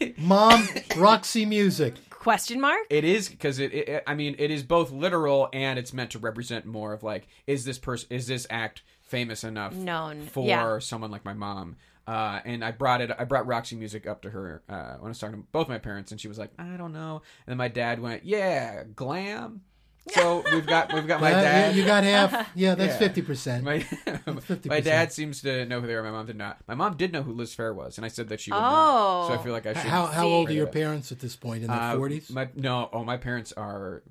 It, Mom, Roxy Music. Question mark? it is because it, it. I mean, it is both literal and it's meant to represent more of like, is this person, is this act famous enough Known. for Yeah. someone like my mom? Uh, and I brought it. I brought Roxy Music up to her uh, when I was talking to both my parents, and she was like, "I don't know." And then my dad went, "Yeah, glam." So we've got we've got my dad. You got half. Yeah, that's Yeah. fifty percent. My, 50%. my dad seems to know who they are. My mom did not. My mom did know who Liz Phair was, and I said that she would Oh. not. So I feel like I should. How how old are your parents at this point? In their Uh, forties? my no, oh, my parents are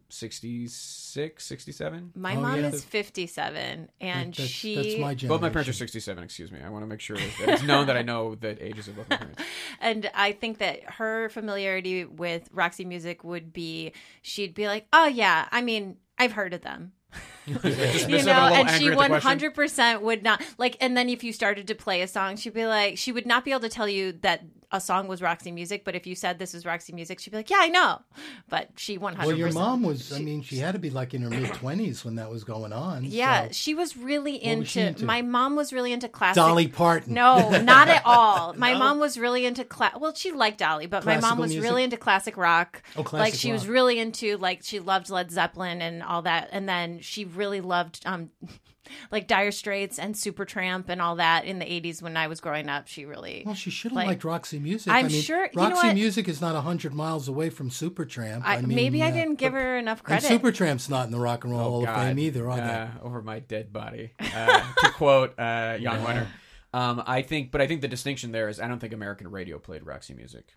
66, 67. My Oh, mom yeah. is 57, and that's, she. that's my generation. Both my parents are 67, excuse me. I want to make sure that it's known that I know the ages of both my parents. And I think that her familiarity with Roxy Music would be she'd be like, "Oh yeah, I mean, I've heard of them." Dismissive you know, and she angry at the one question. hundred percent would not like. And then if you started to play a song, she'd be like, she would not be able to tell you that a song was Roxy Music. But if you said this is Roxy Music, she'd be like, yeah, I know. But she one hundred. Well, your mom was. I mean, she had to be like in her mid twenties when that was going on. Yeah, so- she was really into, was she into? My mom was really into classic. Dolly Parton. No, not at all. My No? mom was really into class well, she liked Dolly, but my mom was music? really into classic rock. Oh, like classic she was really into like she loved Led Zeppelin and all that, and then she really loved um like Dire Straits and Supertramp and all that in the '80s when I was growing up. She really. Well, she should have Like- liked Roxy Music. I'm I mean, sure- you know Roxy what? Music is not hundred miles away from Supertramp. I, I, mean, maybe I uh, didn't give her enough credit. And credit. Supertramp's not in the Rock and Roll Hall Oh, God. of Fame either, are they? uh, over my dead body. Uh, to quote uh, Jann Wenner. Um, I think, but I think the distinction there is I don't think American radio played Roxy music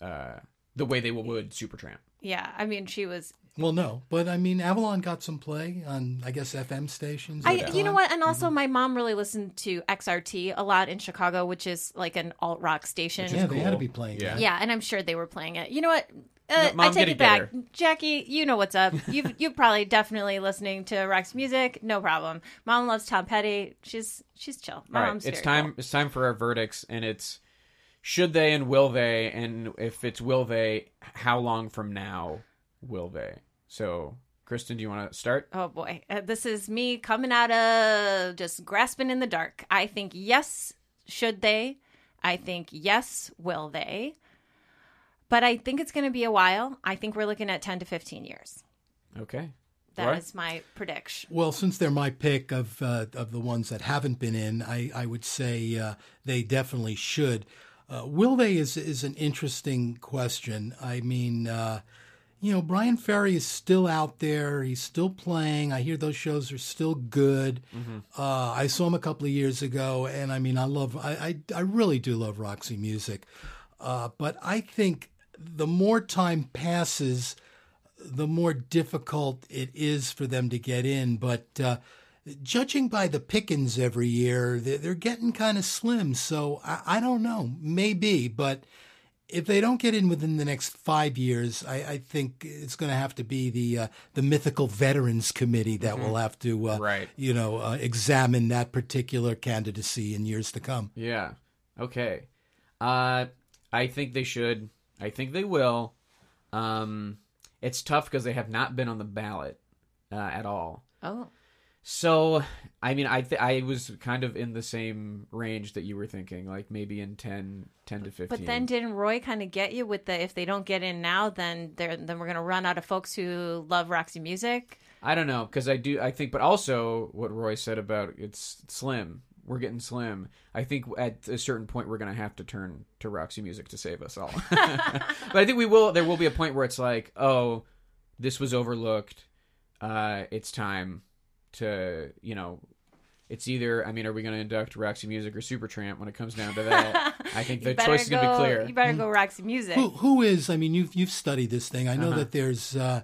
uh, the way they would Supertramp. Yeah, I mean, she was Well, no, but I mean, Avalon got some play on, I guess, FM stations. I, you know what? And also, Mm-hmm. my mom really listened to XRT a lot in Chicago, which is like an alt rock station. Yeah, they had to be playing. Yeah. that. Yeah, and I'm sure they were playing it. You know what? Uh, Mom, I get take it it back, together. Jackie. You know what's up. You've you're probably definitely listening to Rock's music. No problem. Mom loves Tom Petty. She's she's chill. All right, Mom's it's very time. cool. It's time for our verdicts, and it's should they and will they, and if it's will they, how long from now will they? So, Kristen, do you want to start? Oh boy, uh, this is me coming out of just grasping in the dark. I think yes, should they? I think yes, will they? But I think it's going to be a while. I think we're looking at 10 to 15 years. Okay. That Laura? is my prediction. Well, since they're my pick of uh, of the ones that haven't been in, I, I would say uh, they definitely should. Uh, will they is is an interesting question. I mean, uh, you know, Bryan Ferry is still out there. He's still playing. I hear those shows are still good. Uh, I saw him a couple of years ago, and I mean, I love. I I, I really do love Roxy music, uh, but I think the more time passes the more difficult it is for them to get in. But uh, judging by the pickings every year, they're, they're getting kind of slim. So I, I don't know, maybe, but if they don't get in within the next five years, I, I think it's going to have to be the uh, the mythical veterans committee that will have to, uh, Right. you know, uh, examine that particular candidacy in years to come. Yeah. Okay. Uh, I think they should. I think they will. Um, it's tough because they have not been on the ballot uh, at all. Oh, So, I mean, I th- I was kind of in the same range that you were thinking, like maybe in 10, 10 to 15. but then didn't Roy kind of get you with the if they don't get in now, then they're then we're gonna run out of folks who love Roxy music. I don't know because I do. I think, but also what Roy said about it's slim. We're getting slim. I think at a certain point we're going to have to turn to Roxy Music to save us all. but I think we will. There will be a point where it's like, oh, this was overlooked. Uh, it's time to, you know, it's either. I mean, are we going to induct Roxy Music or Supertramp when it comes down to that? I think the You better choice is going to be clear. You better go Roxy music. Who who is? I mean, you've you've studied this thing. I know Uh-huh. that there's uh,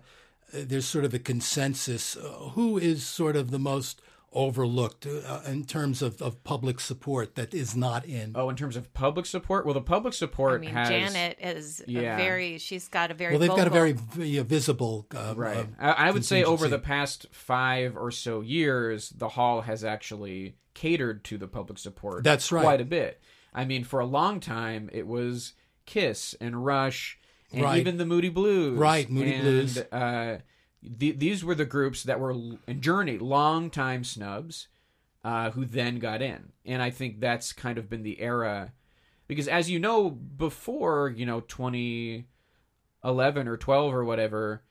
there's sort of a consensus. Uh, who is sort of the most overlooked uh, in terms of, of public support that is not in? Oh, in terms of public support, well, the public support I mean, has Janet is a Yeah. very. She's got a very. well, they've got a very v- visible uh, Right. uh, I, I would say over the past five or so years, the hall has actually catered to the public support. That's right. Quite a bit. I mean, for a long time, it was Kiss and Rush and Right. even the Moody Blues. Right, Moody and, Blues. Uh, the, these were the groups that were in Journey, long time snubs, uh, who then got in. And I think that's kind of been the era. Because as you know, before, you know, 2011 or 12 or whatever,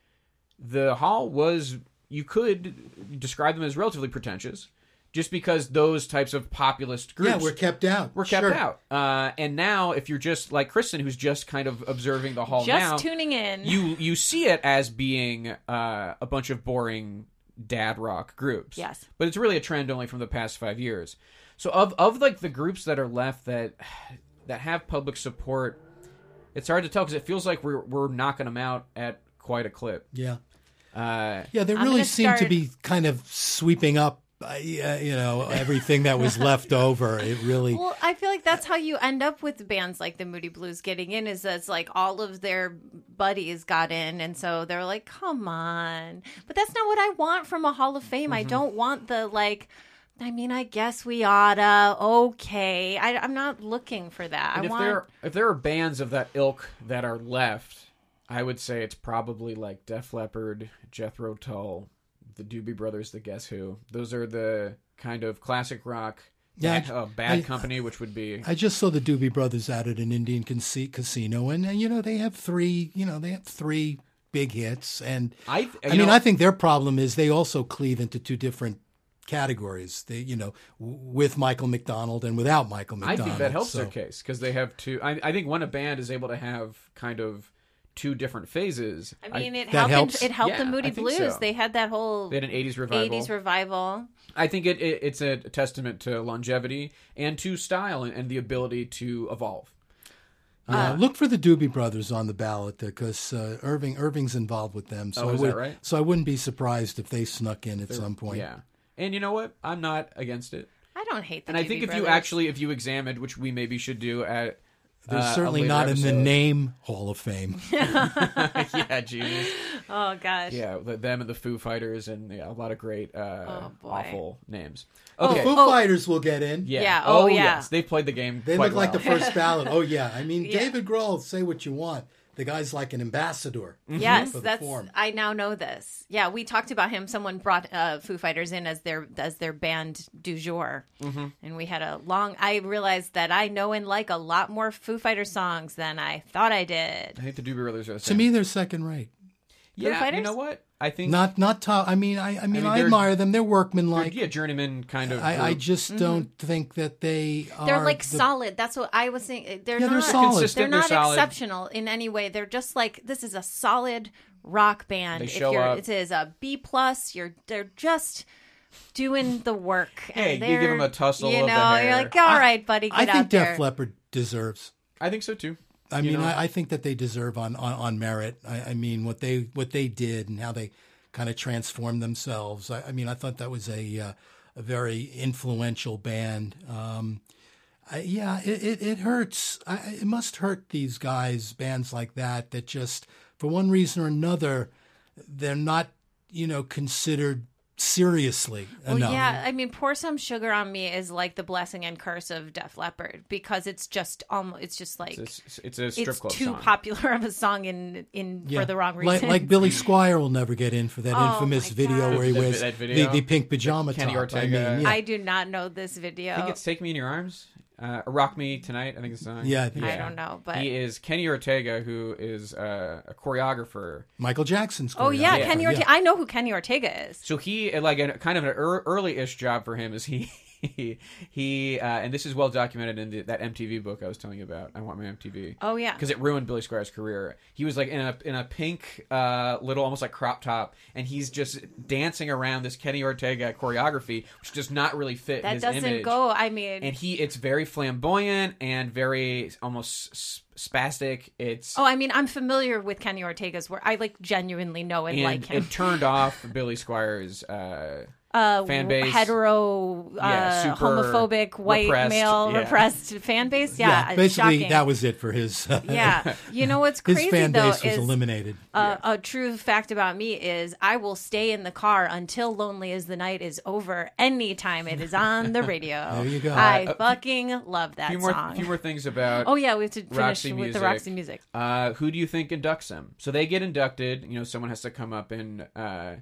the hall was you could describe them as relatively pretentious just because those types of populist groups yeah, we're kept out. were kept Sure. out uh, and now if you're just like kristen who's just kind of observing the hall Just now tuning in. you you see it as being uh, a bunch of boring dad rock groups Yes. but it's really a trend only from the past five years so of of like the groups that are left that that have public support it's hard to tell because it feels like we're we're knocking them out at quite a clip Yeah, uh, yeah. They really gonna seem to be kind of sweeping up. Uh, yeah, you know everything that was left over. It really. Well, I feel like that's how you end up with bands like the Moody Blues getting in is that it's like all of their buddies got in and so they're like, "Come on." But that's not what I want from a Hall of Fame. I don't want the like I mean, I guess we oughta. Okay, I, I'm not looking for that. And I if want. there if there are bands of that ilk that are left, I would say it's probably like Def Leppard, Jethro Tull, the Doobie Brothers, the Guess Who. Those are the kind of classic rock. Yeah, bad, I- uh, bad I- company, which would be I just saw the Doobie Brothers out at an Indian casi- casino, and uh, you know they have three. You know they have three big hits, and I. I mean know, I think their problem is they also cleave into two different categories. They, you know, w- with Michael McDonald and without Michael McDonald. I think that helps so- their case because they have two. I, I think when a band is able to have kind of two different phases. I mean, it That helped. helps. It helped Yeah, the Moody Blues. so. They had that whole they had an '80s revival. 80s revival. I think it, it it's a testament to longevity and to style and, and the ability to evolve. Yeah, Uh, look for the Doobie Brothers on the ballot because uh, Irving Irving's involved with them. So Oh, I is that would, right? So I wouldn't be surprised if they snuck in at some point. Yeah, and you know what? I'm not against it. I don't hate the. And I think if you actually, if you examined, which we maybe should do at, They're uh, certainly later not in the name Hall of Fame. yeah, genius. oh gosh, Yeah, them and the Foo Fighters, and yeah, a lot of great, uh, Oh, awful names. Oh, Okay, The Foo oh. Fighters will get in. yeah. Yeah, oh, yeah. yes, they've played the game. They quite look like the first ballot. Oh yeah, I mean Yeah. David Grohl. Say what you want. The guy's like an ambassador. Yes, for the that's. form. I now know this. Yeah, we talked about him. Someone brought uh, Foo Fighters in as their as their band du jour, Mm-hmm. and we had a long. I realized that I know and like a lot more Foo Fighter songs than I thought I did. I think the Doobie Brothers are the To me, they're second rate. yeah, you Fighters? know what? I think Not not top. I mean, I I mean, mean, I, admire them. They're they're, workmanlike. yeah, journeyman kind of. I, I group. just mm-hmm. don't think that they are. They're like the- solid. That's what I was saying. They're Yeah, not they're solid. Consistent, They're not they're solid. exceptional in any way. They're just like this is a solid rock band. They if show you're, up. It is a B plus. You're they're just doing the work. Hey, and you give 'em they're- a tussle You of know, the hair. you're like, all right, buddy, get I think out there. Def Leppard deserves. I think so too. I You mean. I, I think that they deserve on, on, on merit. I, I mean, what they what they did and how they kind of transformed themselves. I, I mean, I thought that was a uh, a very influential band. Um, I, yeah, it, it, it hurts. I, it must hurt these guys, bands like that, that just for one reason or another, they're not, you know, considered seriously Well, enough. yeah, I mean, pour some sugar on me is like the blessing and curse of Def Leppard because it's just almost it's just like It's a, it's a strip it's club too song. popular of a song in in Yeah. for the wrong reason. like Billy Squier will never get in for that Oh, infamous video God. where he That- wears that the, video? the pink pajama Kenny top. I mean, yeah. I do not know this video. I think it's "Take Me in Your Arms." Uh, "Rock Me Tonight." I think it's the song. Yeah, I think I don't know, but he is Kenny Ortega, who is uh, a choreographer. Michael Jackson's. oh yeah, choreographer, Kenny Ortega. I know who Kenny Ortega is. So he like a kind of an er- early-ish job for him is he he, he uh, and this is well documented in the, that MTV book I was telling you about. I want my MTV. Oh yeah, because it ruined Billy Squier's career. He was like in a in a pink uh, little almost like crop top, and he's just dancing around this Kenny Ortega choreography, which does not really fit that his doesn't image. go. I mean, And he, it's very flamboyant and very almost spastic. It's oh, I mean, I'm familiar with Kenny Ortega's work. I like genuinely know and, and like him. it turned off Billy Squier's uh, uh, fan base. hetero, uh, Yeah, super homophobic, white repressed, male, yeah. repressed fan base. Yeah, it's basically shocking. that was it for his. Uh, yeah, you know what's crazy his crazy fan though base was is eliminated. uh, a true fact about me is I will stay in the car until "Lonely as the Night" is over. Anytime it is on the radio, There you go. I Uh, fucking love that few more, song. few more things about. oh yeah, we have to finish Roxy with the Roxy music. Uh, who do you think inducts them? So they get inducted. You know, someone has to come up and uh,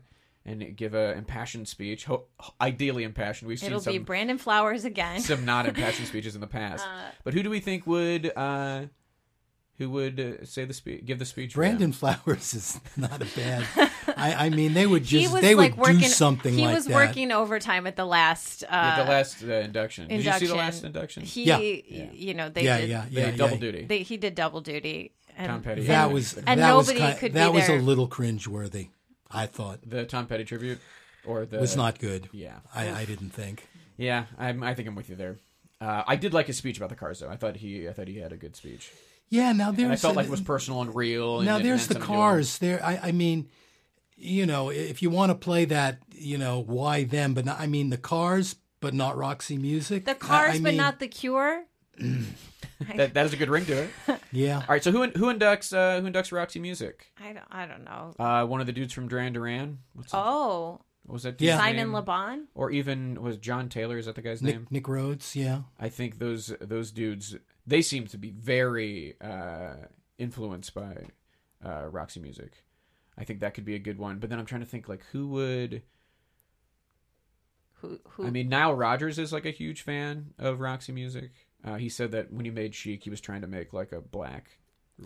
and give a impassioned speech. Ho- ideally impassioned. We've It'll seen be Brandon Flowers again. some not impassioned speeches in the past. but who do we think would uh, who would uh, say the speech, give the speech? for? Brandon Flowers is not a bad. I, I mean, they would he just was they like would working. do something he like was that. working overtime at the last. Uh, Yeah, the last uh, induction. Did you see the last induction? He, Yeah. you know, they yeah, did, yeah, They yeah, did double yeah. duty. They, he did double duty. And, Tom Petty. That was And that was nobody kind, could be that was there. a little cringeworthy. I thought the Tom Petty tribute, or the was not good. Yeah, I, I didn't think. yeah. I'm, I think I'm with you there. Uh, I did like his speech about the cars, though. I thought he, I thought he had a good speech. Yeah, now there's And I felt a- like it was personal and real. And now there's the something to him. cars. There, I, I mean, you know, if you want to play that, you know, why them? But not, I mean, the cars, but not Roxy Music. the I- Cars, I but mean, not the Cure. That, that has a good ring to it. Yeah, All right. so who who inducts uh, who inducts Roxy Music? I don't, I don't know. Uh, one of the dudes from Duran Duran. What's his- Oh, what was that? Yeah. Simon name? Le Bon. or even was John Taylor? Is that the guy's name? Nick Nick Rhodes. Yeah, I think those those dudes they seem to be very uh, influenced by uh, Roxy Music. I think that could be a good one. But then I'm trying to think like who would. Who, who, I mean, Nile Rodgers is like a huge fan of Roxy Music. Uh, he said that when he made Chic, he was trying to make like a black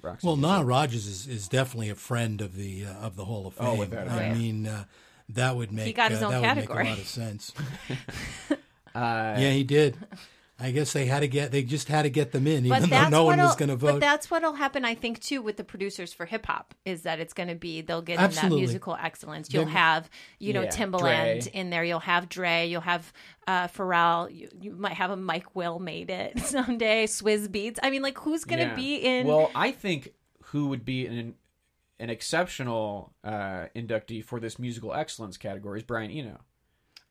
Roxy. well, music. Nile Rodgers is, is definitely a friend of the uh, of the Hall of Fame. Oh, without a I doubt. mean, uh, that would make he got his uh, own that would category. make a lot of sense. Uh, yeah, he did. I guess they had to get they just had to get them in, even though no one was going to vote. But vote. that's what'll happen, I think, too, with the producers for hip hop is that it's going to be they'll get in that musical excellence. You'll They're- have you know Yeah, Timbaland Dre. in there. You'll have Dre. You'll have uh, Pharrell. You, you might have a Mike Will made it someday. Swizz Beatz. I mean, like who's going to Yeah. be in? Well, I think who would be an an exceptional uh, inductee for this musical excellence category is Brian Eno.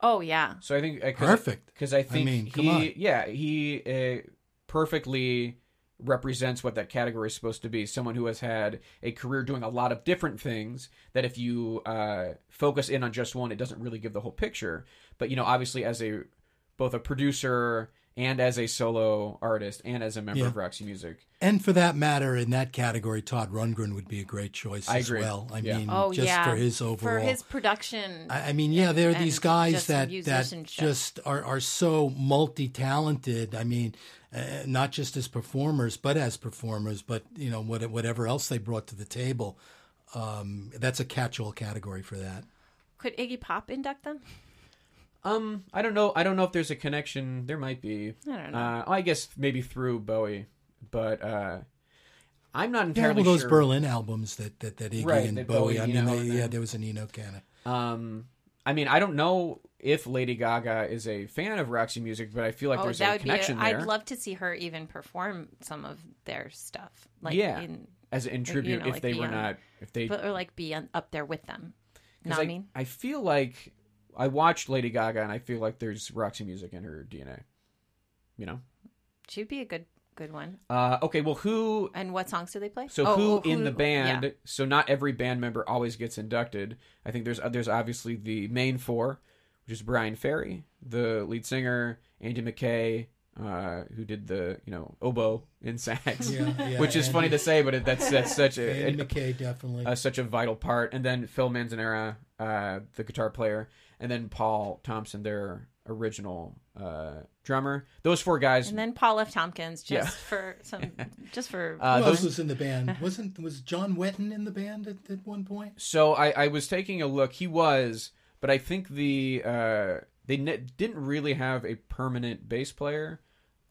Oh yeah, So I think uh, cause Perfect. because I think mean, come he on. yeah he uh, perfectly represents what that category is supposed to be. Someone who has had a career doing a lot of different things. That if you uh, focus in on just one, it doesn't really give the whole picture. But you know, obviously, as a both a producer and as a solo artist and as a member Yeah. of Roxy Music, And for that matter, in that category, Todd Rundgren would be a great choice I as agree. well. I Yeah. mean, oh just yeah, for his overall. for his production. I I mean, yeah, there are these guys that that just are, are so multi talented. I mean, uh, not just as performers, but as performers, but you know, what, whatever else they brought to the table. Um, that's a catch all category for that. Could Iggy Pop induct them? Um, I don't know. I don't know if there's a connection. There might be. I don't know. Uh, I guess maybe through Bowie, but uh, I'm not Yeah, entirely well, those sure. Berlin albums that that, that Iggy Right, and that Bowie. Bowie, I mean, they, yeah, there was an Eno kind of. Um, I mean, I don't know if Lady Gaga is a fan of Roxy Music, but I feel like oh, there's a connection A, there. I'd love to see her even perform some of their stuff. Like yeah, in, as in tribute, know, if like they were not, if they, but or like be on, up there with them. Know 'cause what I I, mean? I feel like I watched Lady Gaga, and I feel like there's Roxy Music in her DNA. You know, She'd be a good good one. Uh, okay, well, who? And what songs do they play? So Oh, who oh, in the band? yeah. So not every band member always gets inducted. I think there's there's obviously the main four, which is Bryan Ferry, the lead singer, Andy Mackay, uh, who did the you know oboe in sax, Yeah, yeah, which is Andy- funny to say, but it, that's that's such a, Andy it- Mackay definitely. uh, such a vital part. And then Phil Manzanera, uh, the guitar player, and then Paul Thompson, their original uh, drummer. Those four guys. And then Paul F. Tompkins, just Yeah. for some, just for uh, Who those else was in the band? Wasn't was John Wetton in the band at, at one point? So I, I was taking a look. He was, but I think the uh, they ne- didn't really have a permanent bass player.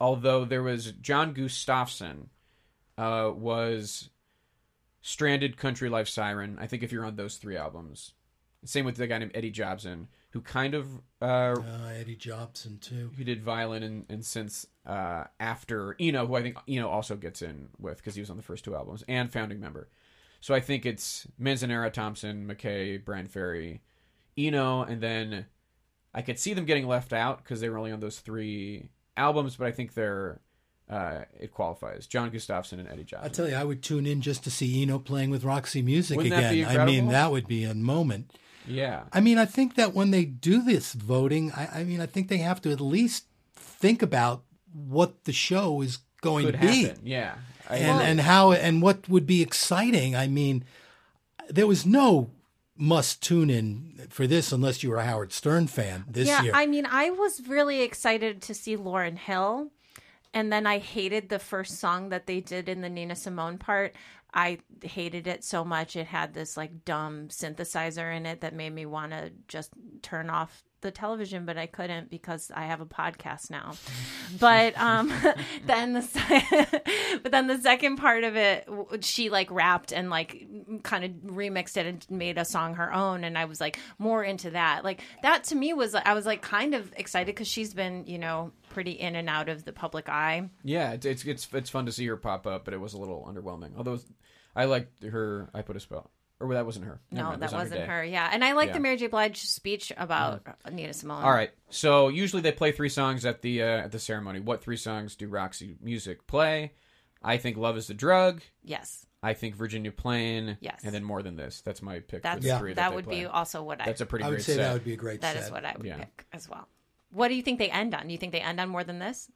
Although there was John Gustafson, uh, was Stranded, Country Life, Siren. I think if you're on those three albums, same with the guy named Eddie Jobson, who kind of uh, Uh, Eddie Jobson too. who did violin and, and synths uh, after Eno, who I think Eno also gets in with because he was on the first two albums and founding member. So I think it's Manzanera, Thompson, Mackay, Bryan Ferry, Eno, and then I could see them getting left out because they were only on those three albums, but I think they're uh, it qualifies. John Gustafson and Eddie Jobson. I tell you, I would tune in just to see Eno playing with Roxy Music Wouldn't again. I mean, that would be a moment. Yeah, I mean, I think that when they do this voting, I, I mean, I think they have to at least think about what the show is going could to be. happen. Yeah, I and agree. and how and what would be exciting. I mean, there was no must tune in for this unless you were a Howard Stern fan this yeah, year. I mean, I was really excited to see Lauryn Hill, and then I hated the first song that they did in the Nina Simone part. I hated it so much. It had this like dumb synthesizer in it that made me want to just turn off the television, but I couldn't because I have a podcast now. But um, then the but then the second part of it, she like rapped and like kind of remixed it and made a song her own, and I was like more into that. Like that to me was I was like kind of excited because she's been you know pretty in and out of the public eye. Yeah, it's, it's it's it's fun to see her pop up, but it was a little underwhelming. Although I liked her, I put a spell, or that wasn't her. Never No, mind, that was wasn't day. her. Yeah, and I like Yeah. the Mary J. Blige speech about Nina Simone. All right, so usually they play three songs at the uh, at the ceremony. What three songs do Roxy Music play? I think "Love Is the Drug." Yes, I think Virginia Plain. Yes. and then more than this. That's my pick. that's for the Yeah. three that, that, would play. be also what I. That's a pretty I would great say set. that would be a great That set. is what I would Yeah. pick as well. What do you think they end on? Do you think they end on more than this?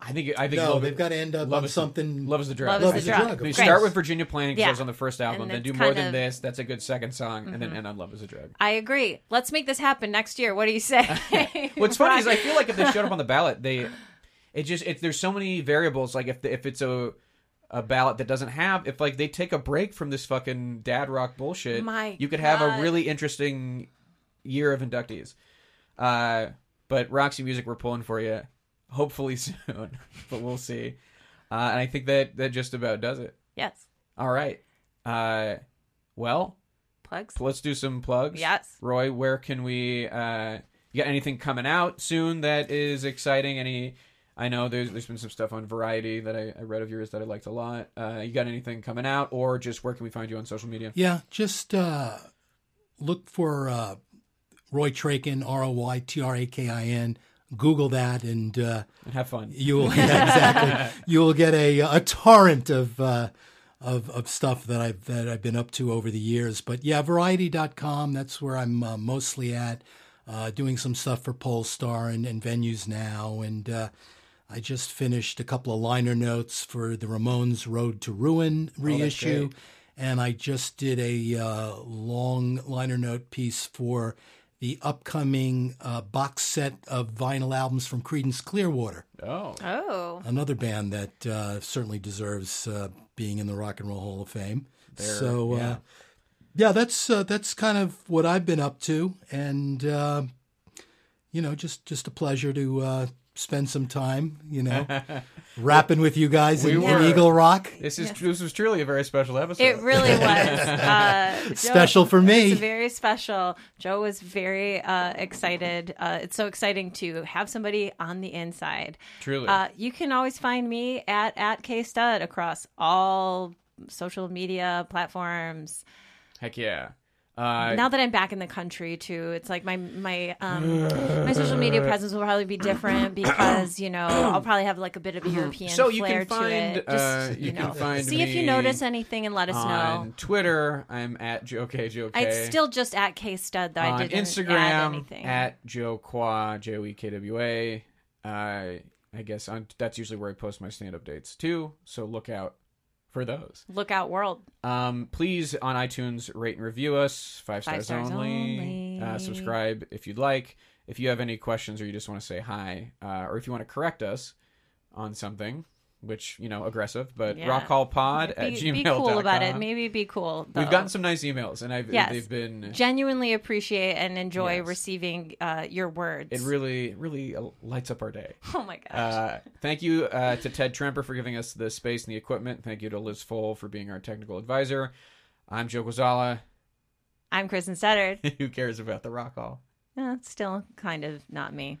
I think. I think. no, Love, they've got to end up Love on is the- something. Love is the drug. Love Love is is the the drug. drug, They course. start with Virginia Plain because Yeah. was on the first album. Then do more kind than of- this. That's a good second song, and then Mm-hmm. end on "Love Is a Drug." I agree. Let's make this happen next year. What do you say? What's funny is I feel like if they showed up on the ballot, they it just it, there's so many variables. Like if the, if it's a a ballot that doesn't have if like they take a break from this fucking dad rock bullshit, My you could have a really interesting year of inductees. Uh, but Roxy Music, we're pulling for you, hopefully soon, but we'll see. Uh, and I think that that just about does it. yes. All right. Uh, well, Plugs. let's do some plugs. Yes. Roy, where can we? Uh, you got anything coming out soon that is exciting? Any? I know there's there's been some stuff on Variety that I, I read of yours that I liked a lot. Uh, you got anything coming out, or just where can we find you on social media? Yeah, just uh, look for uh, Roy Trakin, R O Y T R A K I N. Google that, and uh, And have fun. you'll yeah, exactly you'll get a a torrent of. Uh, of, of stuff that I've that I've been up to over the years, but yeah, Variety.com. That's where I'm uh, mostly at, uh, doing some stuff for Pollstar and, and venues now, and uh, I just finished a couple of liner notes for the Ramones Road to Ruin reissue, great. and I just did a uh, long liner note piece for the upcoming uh, box set of vinyl albums from Creedence Clearwater, Oh, Oh. another band that uh, certainly deserves uh, being in the Rock and Roll Hall of Fame. There, so, yeah. uh, yeah, that's uh, that's kind of what I've been up to, and uh, you know, just just a pleasure to uh, spend some time, you know, rapping with you guys We in, in. Eagle Rock. this is this was truly a very special episode. It really was. Uh, Joe- Special for me. It's very special. Joe was very uh, excited. Uh, it's so exciting to have somebody on the inside. Truly. Uh, you can always find me at at K Stud across all social media platforms. Heck yeah. Uh, now that I'm back in the country too, it's like my my um my social media presence will probably be different because you know I'll probably have like a bit of a European So you flair can find, to it. Just uh, you you, can know, find see if you notice anything and let us on know. Twitter, I'm at Joe K Joe K. It's still just at K Stud though. I on didn't add Instagram anything. at Joe Qua J O E K W A. Uh, I guess on, that's usually where I post my stand up dates too. So look out for those. Lookout World. Um, please on iTunes rate and review us five stars, stars only. only. Uh, subscribe if you'd like. If you have any questions or you just want to say hi, uh, or if you want to correct us on something, which you know aggressive, but Yeah. rockhallpod be, at gmail. be cool about it. Maybe be cool. We've gotten some nice emails, and I've Yes. they've been genuinely appreciate and enjoy Yes. receiving uh, your words. it really really uh, lights up our day. oh my gosh. Uh, thank you uh, to Ted Tremper for giving us the space and the equipment. Thank you to Liz Full for being our technical advisor. I'm Joe Kwaczala. I'm Kristen Studard. Who cares about the rock hall? Uh, still kind of not me.